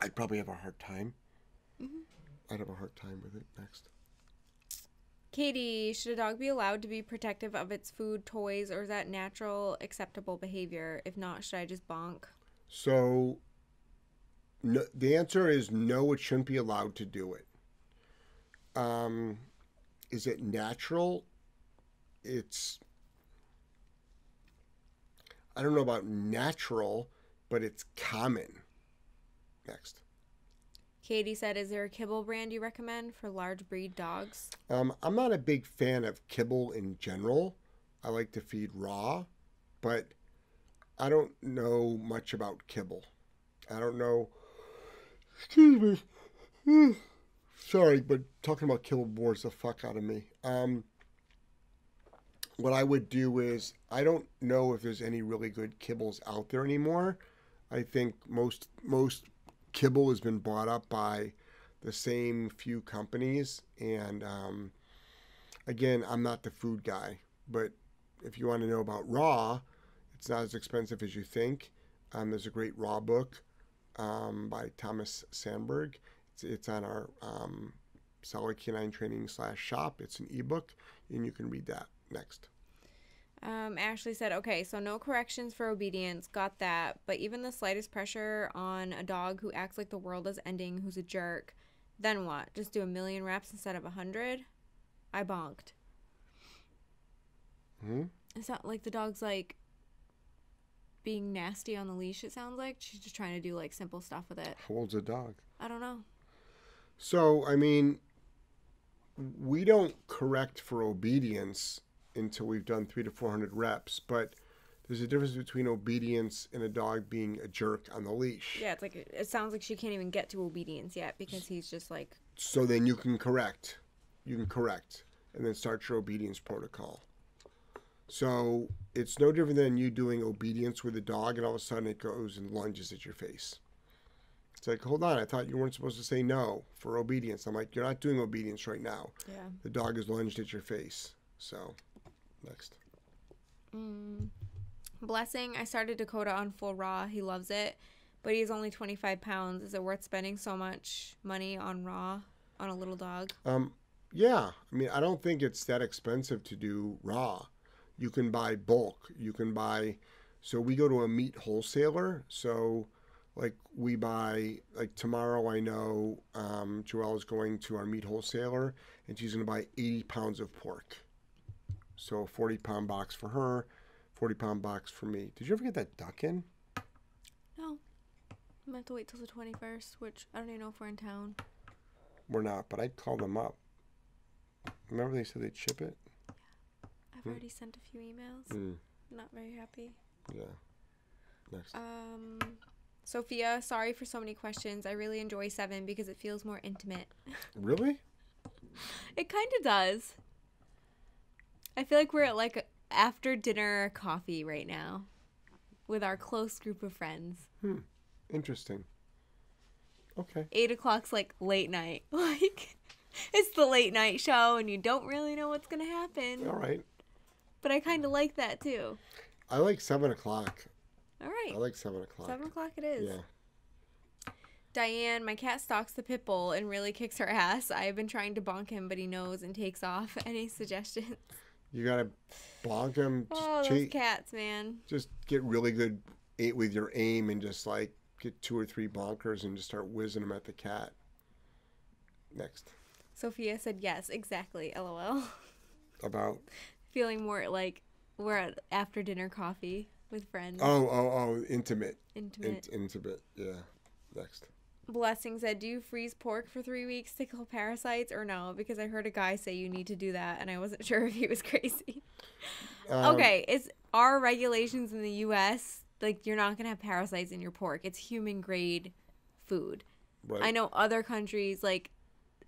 I'd probably have a hard time. Mm-hmm. I'd have a hard time with it. Next. Katie, should a dog be allowed to be protective of its food, toys, or is that natural, acceptable behavior? If not, should I just bonk? So, no, the answer is no, it shouldn't be allowed to do it. Um, is it natural? It's, I don't know about natural, but it's common. Next. Katie said, "Is there a kibble brand you recommend for large breed dogs?" Um, I'm not a big fan of kibble in general. I like to feed raw, but I don't know much about kibble. I don't know. Excuse me. Sorry, but talking about kibble bores the fuck out of me. Um, what I would do is I don't know if there's any really good kibbles out there anymore. I think most most kibble has been bought up by the same few companies. And um, again, I'm not the food guy, but if you want to know about raw, it's not as expensive as you think. Um, there's a great raw book um, by Thomas Sandberg. It's, it's on our um, Solid Canine Training slash shop. It's an ebook, and you can read that next. Um, Ashley said, okay, so no corrections for obedience, got that. But even the slightest pressure on a dog who acts like the world is ending, who's a jerk, then what? Just do a million reps instead of a hundred? I bonked. Hmm? It's not like the dog's like being nasty on the leash, it sounds like. She's just trying to do like simple stuff with it. How old's a dog? I don't know. So, I mean, we don't correct for obedience until we've done three to 400 reps, but there's a difference between obedience and a dog being a jerk on the leash. Yeah, it's like it sounds like she can't even get to obedience yet because he's just like So then you can correct. You can correct and then start your obedience protocol. So it's no different than you doing obedience with a dog and all of a sudden it goes and lunges at your face. It's like, hold on, I thought you weren't supposed to say no for obedience. I'm like, you're not doing obedience right now. yeah. The dog is lunged at your face. So, next. Mm. Blessing, I started Dakota on full raw. He loves it, but he's only 25 pounds. Is it worth spending so much money on raw on a little dog? Um, yeah, I mean, I don't think it's that expensive to do raw. You can buy bulk. You can buy. So we go to a meat wholesaler. So, like we buy like tomorrow. I know um, Joelle is going to our meat wholesaler, and she's going to buy 80 pounds of pork. So a 40 pound box for her, 40 pound box for me. Did you ever get that duck in? No. I'm have to wait till the 21st, which I don't even know if we're in town. We're not, but I'd call them up. Remember they said they'd ship it? Yeah. I've Hmm. already sent a few emails. Mm, Not very happy. yeah. Next. Um, Sophia, sorry for so many questions. I really enjoy seven because it feels more intimate. Really? It kind of does. I feel like we're at like after dinner coffee right now with our close group of friends. Hmm. Interesting. Okay. Eight o'clock's like late night. Like it's the late night show and you don't really know what's gonna happen. All right. But I kind of like that too. I like seven o'clock. All right. I like seven o'clock. Seven o'clock it is. Yeah. Diane, my cat stalks the pit bull and really kicks her ass. I have been trying to bonk him, but he knows and takes off. Any suggestions? You gotta bonk him. Oh, those cats, man. just get really good eight with your aim and just like get two or three bonkers and just start whizzing them at the cat. Next. Sophia said yes, exactly. LOL. About Feeling more like we're at after dinner coffee with friends. oh oh oh intimate Intimate. In, intimate yeah. Next. Blessing said, "Do you freeze pork for three weeks to kill parasites or no?" Because I heard a guy say you need to do that, and I wasn't sure if he was crazy. Um, okay, it's our regulations in the U.S. Like you're not gonna have parasites in your pork. It's human grade food. Right. I know other countries like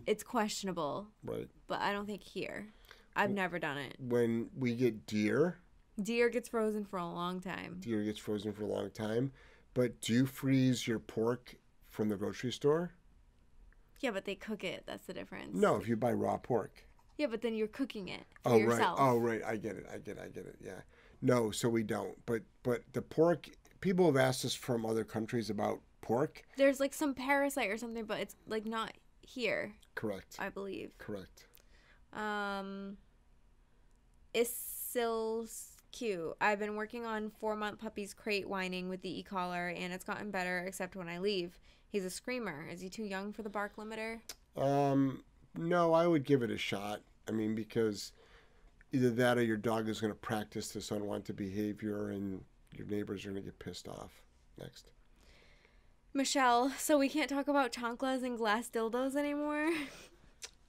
it's questionable, Right. but I don't think here. I've never done it. When we get deer, Deer gets frozen for a long time. deer gets frozen for a long time. But do you freeze your pork from the grocery store? Yeah, but they cook it. That's the difference. No, if you buy raw pork. Yeah, but then you're cooking it for Oh yourself. right. Oh right. I get it. I get it. I get it. Yeah. No, so we don't. But but the pork people have asked us from other countries about pork. There's like some parasite or something, but it's like not here, Correct. I believe. Correct. Um, Isil's cute. I've been working on four month puppy's crate whining with the e collar, and it's gotten better except when I leave. He's a screamer. Is he too young for the bark limiter? Um no, I would give it a shot. I mean because either that or your dog is going to practice this unwanted behavior and your neighbors are going to get pissed off. Next. Michelle, so we can't talk about chanclas and glass dildos anymore?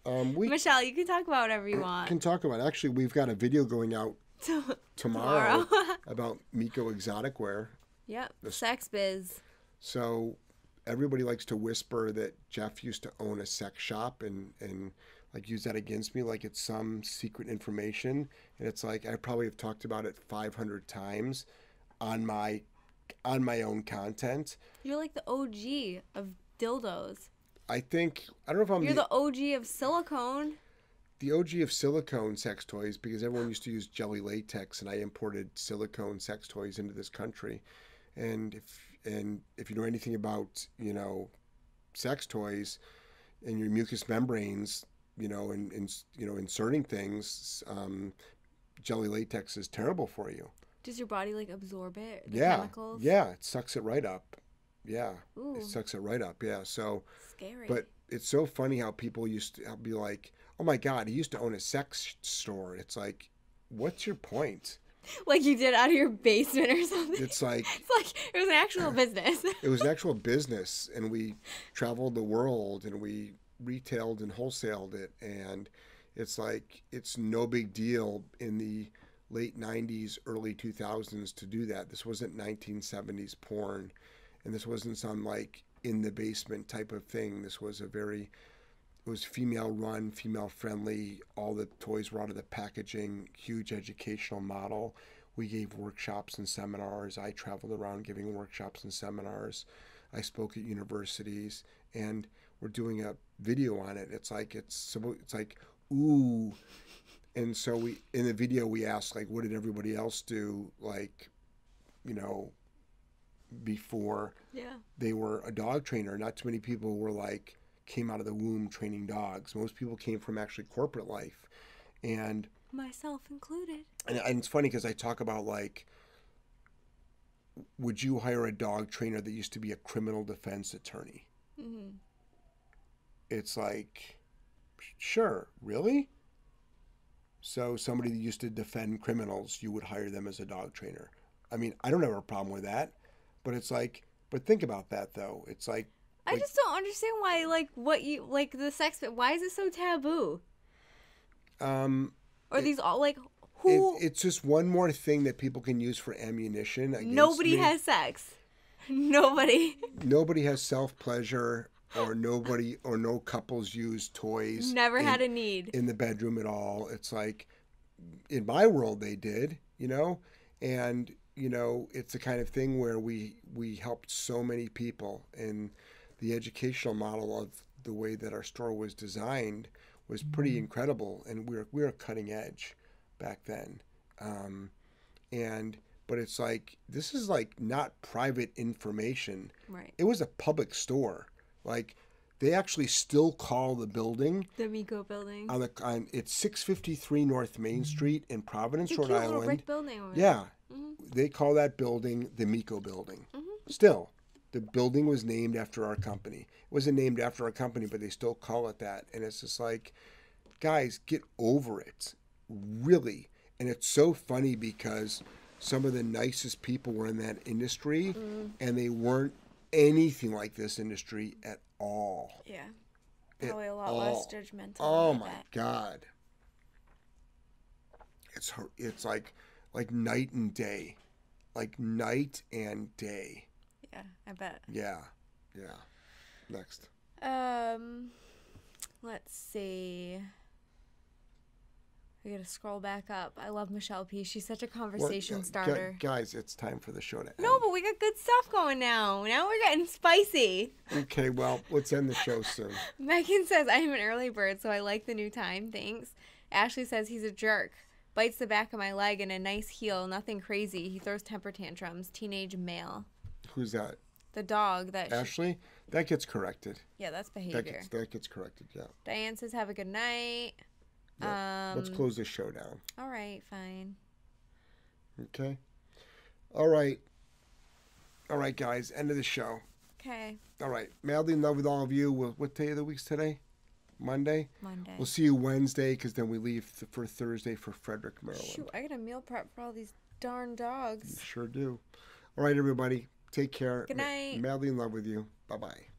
Um we Michelle, you can talk about whatever you want. can talk about actually we've got a video going out tomorrow, Tomorrow. about Miko exotic wear. yep. the Sex biz. So everybody likes to whisper that Jeff used to own a sex shop and and like use that against me like it's some secret information and it's like I probably have talked about it 500 times on my on my own content. You're like the OG of dildos. I think I don't know if I'm You're the, the OG of silicone. the OG of silicone sex toys because everyone used to use jelly latex, and I imported silicone sex toys into this country. And if and if you know anything about you know sex toys and your mucous membranes, you know, and, and you know inserting things, um, jelly latex is terrible for you. Does your body like absorb it? The yeah, Chemicals? yeah, it sucks it right up. Yeah, Ooh, it sucks it right up. Yeah, so. scary. But it's so funny how people used to be like, "Oh my God, he used to own a sex store." It's like, what's your point? like you did out of your basement or something. It's like It's like it was an actual business. it was an actual business, and we traveled the world, and we retailed and wholesaled it, and it's like it's no big deal in the late 90s early 2000s to do that this wasn't 1970s porn and this wasn't some like in the basement type of thing this was a very it was female run female friendly all the toys were out of the packaging huge educational model. We gave workshops and seminars. I traveled around giving workshops and seminars. I spoke at universities and we're doing a video on it. It's like it's it's like ooh. And so we in the video we asked like what did everybody else do like you know before? Yeah. they were a dog trainer. Not too many people were like came out of the womb training dogs. Most people came from actually corporate life. And Myself included. and, and it's funny because i talk about like would you hire a dog trainer that used to be a criminal defense attorney? Hmm it's like sure really? So somebody that used to defend criminals you would hire them as a dog trainer. I mean i don't have a problem with that but it's like but think about that though. It's like I just don't understand why, like, what you like the sex. Why is it so taboo? um Or It- these all like it, who? it's just one more thing that people can use for ammunition nobody me. has sex. Nobody. nobody has self-pleasure or nobody or no couples use toys Never in- had a need. in the bedroom at all. It's like in my world they did, you know, and you know it's the kind of thing where we we helped so many people, and the educational model of the way that our store was designed was pretty incredible, and we were we were cutting edge back then, um, and but it's like this is like not private information Right. it was a public store. Like they actually still call the building The Miko building. on the on it's 653 North Main Street in Providence, it's Rhode Island. brick building. Yeah. Mhm. They call that building the Miko building. Mhm. Still, the building was named after our company. It wasn't named after our company, but they still call it that. And it's just like, guys, get over it. Really. And it's so funny because some of the nicest people were in that industry Mm. and they weren't anything like this industry at all. Yeah. At Probably a lot less all. judgmental. Oh my that. god. It's it's like like night and day. Like night and day. Yeah, I bet. Yeah. Yeah. Next. Um, let's see. I gotta scroll back up. I love Michelle P. She's such a conversation uh, gu- starter. guys, it's time for the show to end. No, but we got good stuff going now. Now we're getting spicy. Okay, well, let's end the show soon. Megan says, I'm an early bird, so I like the new time. Thanks. Ashley says he's a jerk. Bites the back of my leg in a nice heel. Nothing crazy. He throws temper tantrums. Teenage male. Who's that? The dog that. she- Ashley? That gets corrected. yeah, that's That behavior. gets that gets corrected, yeah. Diane says, have a good night. Um, Let's close this show down. All right, fine. Okay? All right. All right, guys, end of the show. Okay, All right. Madly in love with all of you. What day of the week's today? Monday? Monday. We'll see you Wednesday because then we leave th- for Thursday for Frederick, Maryland. Shoot, I gotta meal prep for all these darn dogs. You dogs. sure do. All right, everybody. Take care. Good night. Madly in love with you. Bye bye.